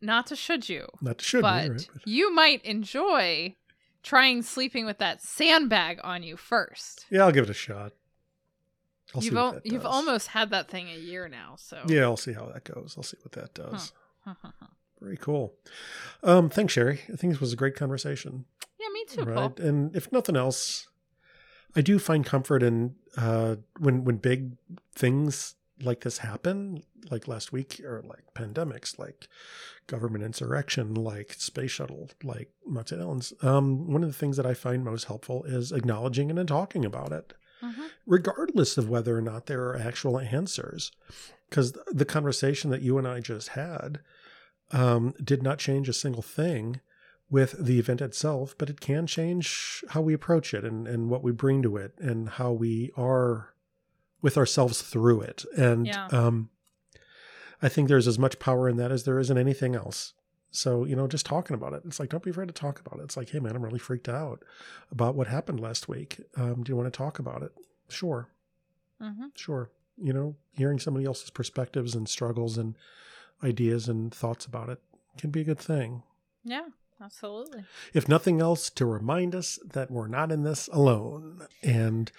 not to should you, Not to should but be, right? But- you might enjoy trying sleeping with that sandbag on you first. yeah, I'll give it a shot. I'll you've see what al- that you've almost had that thing a year now, so Yeah, I'll see how that goes. I'll see what that does. [LAUGHS] yeah, Very cool. Um, thanks, Sherry. I think this was a great conversation. Yeah, me too, right? Paul. And if nothing else, I do find comfort in uh, when when big things like this happen, like last week, or like pandemics, like government insurrection, like space shuttle, like Mount St. Helens. Um, one of the things that I find most helpful is acknowledging and then talking about it Mhm. regardless of whether or not there are actual answers. Because the conversation that you and I just had um, did not change a single thing with the event itself, but it can change how we approach it and, and what we bring to it and how we are with ourselves through it. And Yeah. um, I think there's as much power in that as there is in anything else. So, you know, just talking about it. It's like, don't be afraid to talk about it. It's like, hey, man, I'm really freaked out about what happened last week. Um, do you want to talk about it? Sure, Mhm. sure. You know, hearing somebody else's perspectives and struggles and ideas and thoughts about it can be a good thing. Yeah, absolutely. If nothing else, to remind us that we're not in this alone. And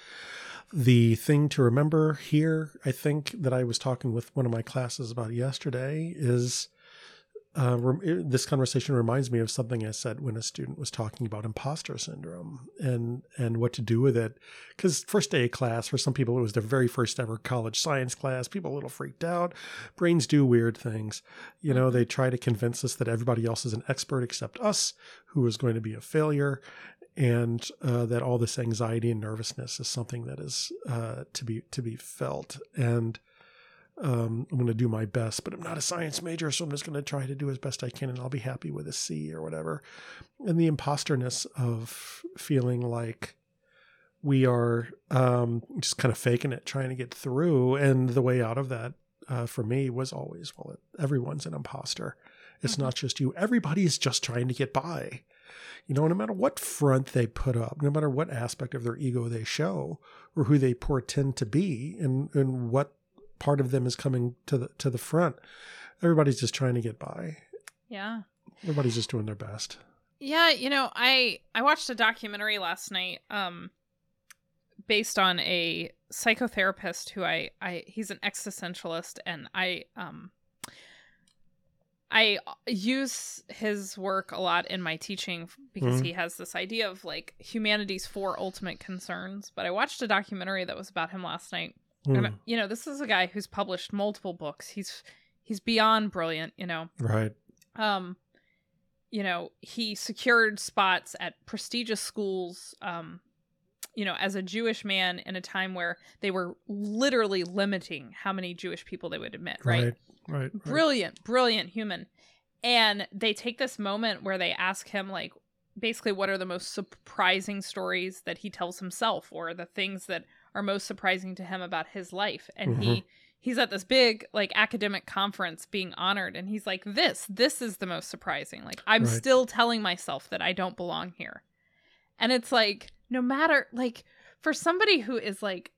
the thing to remember here, I think that I was talking with one of my classes about yesterday, is uh, rem- this conversation reminds me of something I said when a student was talking about imposter syndrome and and what to do with it. Because first day of class, for some people, it was their very first ever college science class. People a little freaked out. Brains do weird things. You know, they try to convince us that everybody else is an expert except us, who is going to be a failure, and uh, that all this anxiety and nervousness is something that is uh, to be to be felt. And um, I'm going to do my best, but I'm not a science major, so I'm just going to try to do as best I can, and I'll be happy with a C or whatever. And the imposterness of feeling like we are um, just kind of faking it, trying to get through, and the way out of that uh, for me was always, well, everyone's an imposter. It's Mhm. not just you. Everybody is just trying to get by. You know, no matter what front they put up, no matter what aspect of their ego they show, or who they portend to be, and and what part of them is coming to the to the front, everybody's just trying to get by. Yeah. Everybody's just doing their best. Yeah, you know, I I watched a documentary last night um based on a psychotherapist who I I he's an existentialist and I um I use his work a lot in my teaching because Mhm. he has this idea of like humanity's four ultimate concerns. But I watched a documentary that was about him last night. Hmm, And you know, this is a guy who's published multiple books. He's he's beyond brilliant, you know right. um you know he secured spots at prestigious schools um you know as a jewish man in a time where they were literally limiting how many jewish people they would admit right, Right. Right. right. brilliant brilliant human and they take this moment where they ask him like basically what are the most surprising stories that he tells himself or the things that are most surprising to him about his life and he mm-hmm. he's at this big like academic conference being honored and he's like this this is the most surprising like i'm Right. still telling myself that i don't belong here and it's like no matter like for somebody who is like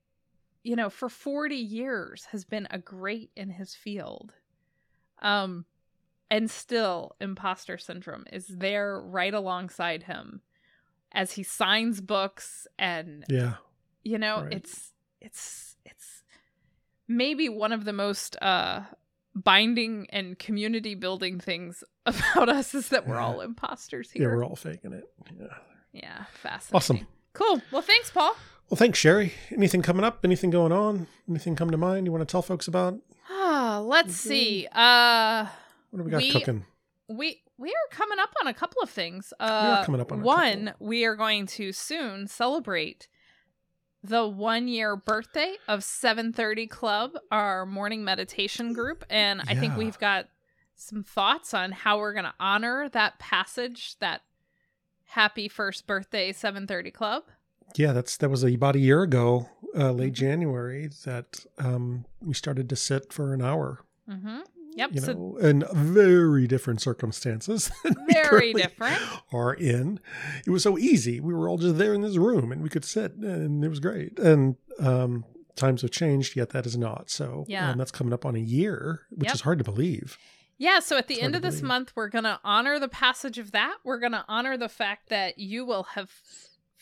you know for 40 years has been a great in his field um and still imposter syndrome is there right alongside him as he signs books and Yeah. you know Right. it's it's it's maybe one of the most uh binding and community building things [LAUGHS] about us is that we're Yeah. all imposters here. Yeah. We're all faking it. Yeah. yeah fascinating Awesome. cool well thanks paul Well, thanks, Sherry. Anything coming up? Anything going on? Anything come to mind you want to tell folks about? ah let's see uh What do we got We- cooking? we we are coming up on a couple of things. Uh, are coming up on one. We are going to soon celebrate the one year birthday of Seven Thirty Club, our morning meditation group, and I think we've got some thoughts on how we're going to honor that passage, that happy first birthday Seven Thirty Club. Yeah, that's that was about a year ago, uh, late Mhm. January, that um, we started to sit for an hour. Mm-hmm. Yep. You so know, in very different circumstances. [LAUGHS] very different. Are in. It was so easy. We were all just there in this room, and we could sit, and it was great. And um, times have changed, yet that is not. So Yeah. um, that's coming up on a year, which Yep. is hard to believe. Yeah, so at the It's end of this believe. month, we're going to honor the passage of that. We're going to honor the fact that you will have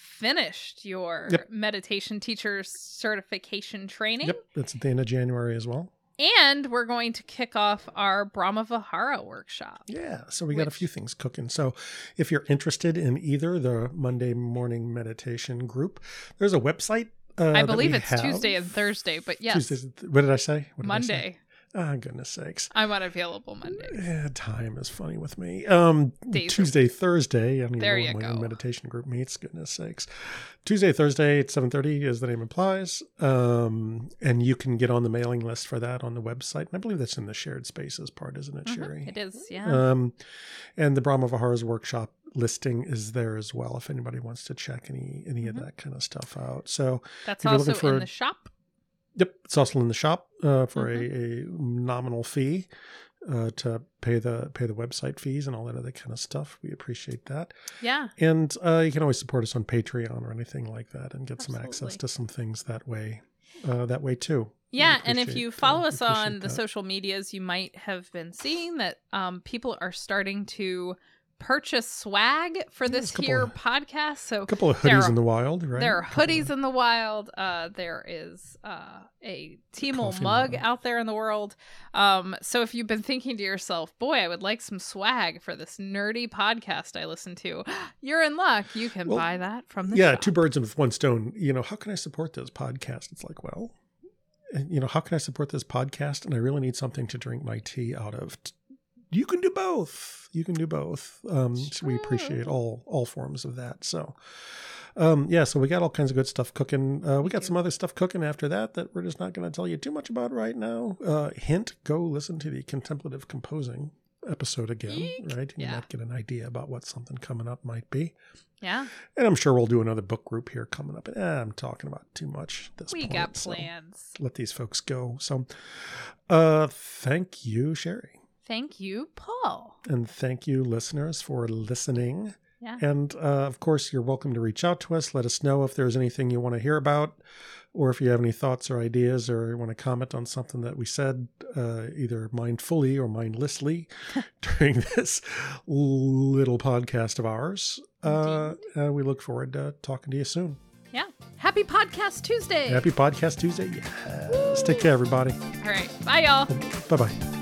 finished your Yep. meditation teacher certification training. Yep, that's at the end of January as well. And we're going to kick off our Brahma Vihara workshop. Yeah, so we got a few things cooking. So if you're interested in either the Monday morning meditation group, there's a website. Uh, I believe it's have. Tuesday and Thursday, but yes, Tuesdays. What did I say? Did I say? Ah, goodness sakes. I'm unavailable Monday. Yeah, time is funny with me. Um, Days Tuesday, Thursday. I don't even There know you when my go. meditation group meets. Goodness sakes. Tuesday, Thursday at seven thirty, as the name implies. Um, and you can get on the mailing list for that on the website. And I believe that's in the shared spaces part, isn't it, Mhm, Sherry? It is, yeah. Um, and the Brahma Viharas workshop listing is there as well if anybody wants to check any any Mhm. of that kind of stuff out. So That's also in the shop. Yep, it's also in the shop uh, for Mm-hmm. a, a nominal fee uh, to pay the pay the website fees and all that other kind of stuff. We appreciate that, Yeah. and uh, you can always support us on Patreon or anything like that, and get some access to some things that way. Uh, that way too. Yeah, and if you follow us on the that. social medias, you might have been seeing that um, people are starting to purchase swag for this couple here podcast. So a couple of hoodies are- in the wild, right? there are A couple of- hoodies in the wild. Uh, there is uh, a Teamul mug mug. out there in the world. Um, so if you've been thinking to yourself, "Boy, I would like some swag for this nerdy podcast I listen to," [GASPS] you're in luck. You can Well, buy that from the yeah, shop. two birds with one stone. You know, how can I support this podcast? It's like, well, you know, how can I support this podcast? And I really need something to drink my tea out of. You can do both. You can do both. Um, so we appreciate all all forms of that. So, um, yeah, so we got all kinds of good stuff cooking. Uh, we got some other stuff cooking after that that we're just not going to tell you too much about right now. Uh, hint: go listen to the contemplative composing episode again, Eek. right? You Yeah. might get an idea about what something coming up might be. yeah, And I'm sure we'll do another book group here coming up. Eh, I'm talking about too much this we point. got so let these folks go. So, uh, thank you, Sherry. Thank you, Paul. And thank you, listeners, for listening. Yeah. And uh, of course, you're welcome to reach out to us. Let us know if there's anything you want to hear about, or if you have any thoughts or ideas, or you want to comment on something that we said, uh, either mindfully or mindlessly [LAUGHS] during this little podcast of ours. Uh, we look forward to talking to you soon. Yeah. Happy Podcast Tuesday. Happy Podcast Tuesday. Yes. Take care, everybody. All right. Bye, y'all. Bye bye.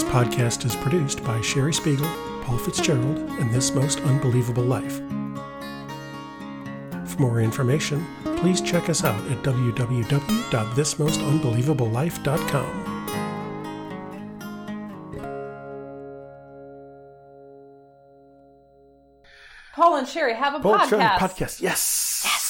This podcast is produced by Sherry Spiegel, Paul Fitzgerald, and This Most Unbelievable Life. For more information, please check us out at www.thismostunbelievablelife.com. Paul and Sherry have a Paul podcast. podcast. Yes. Yes.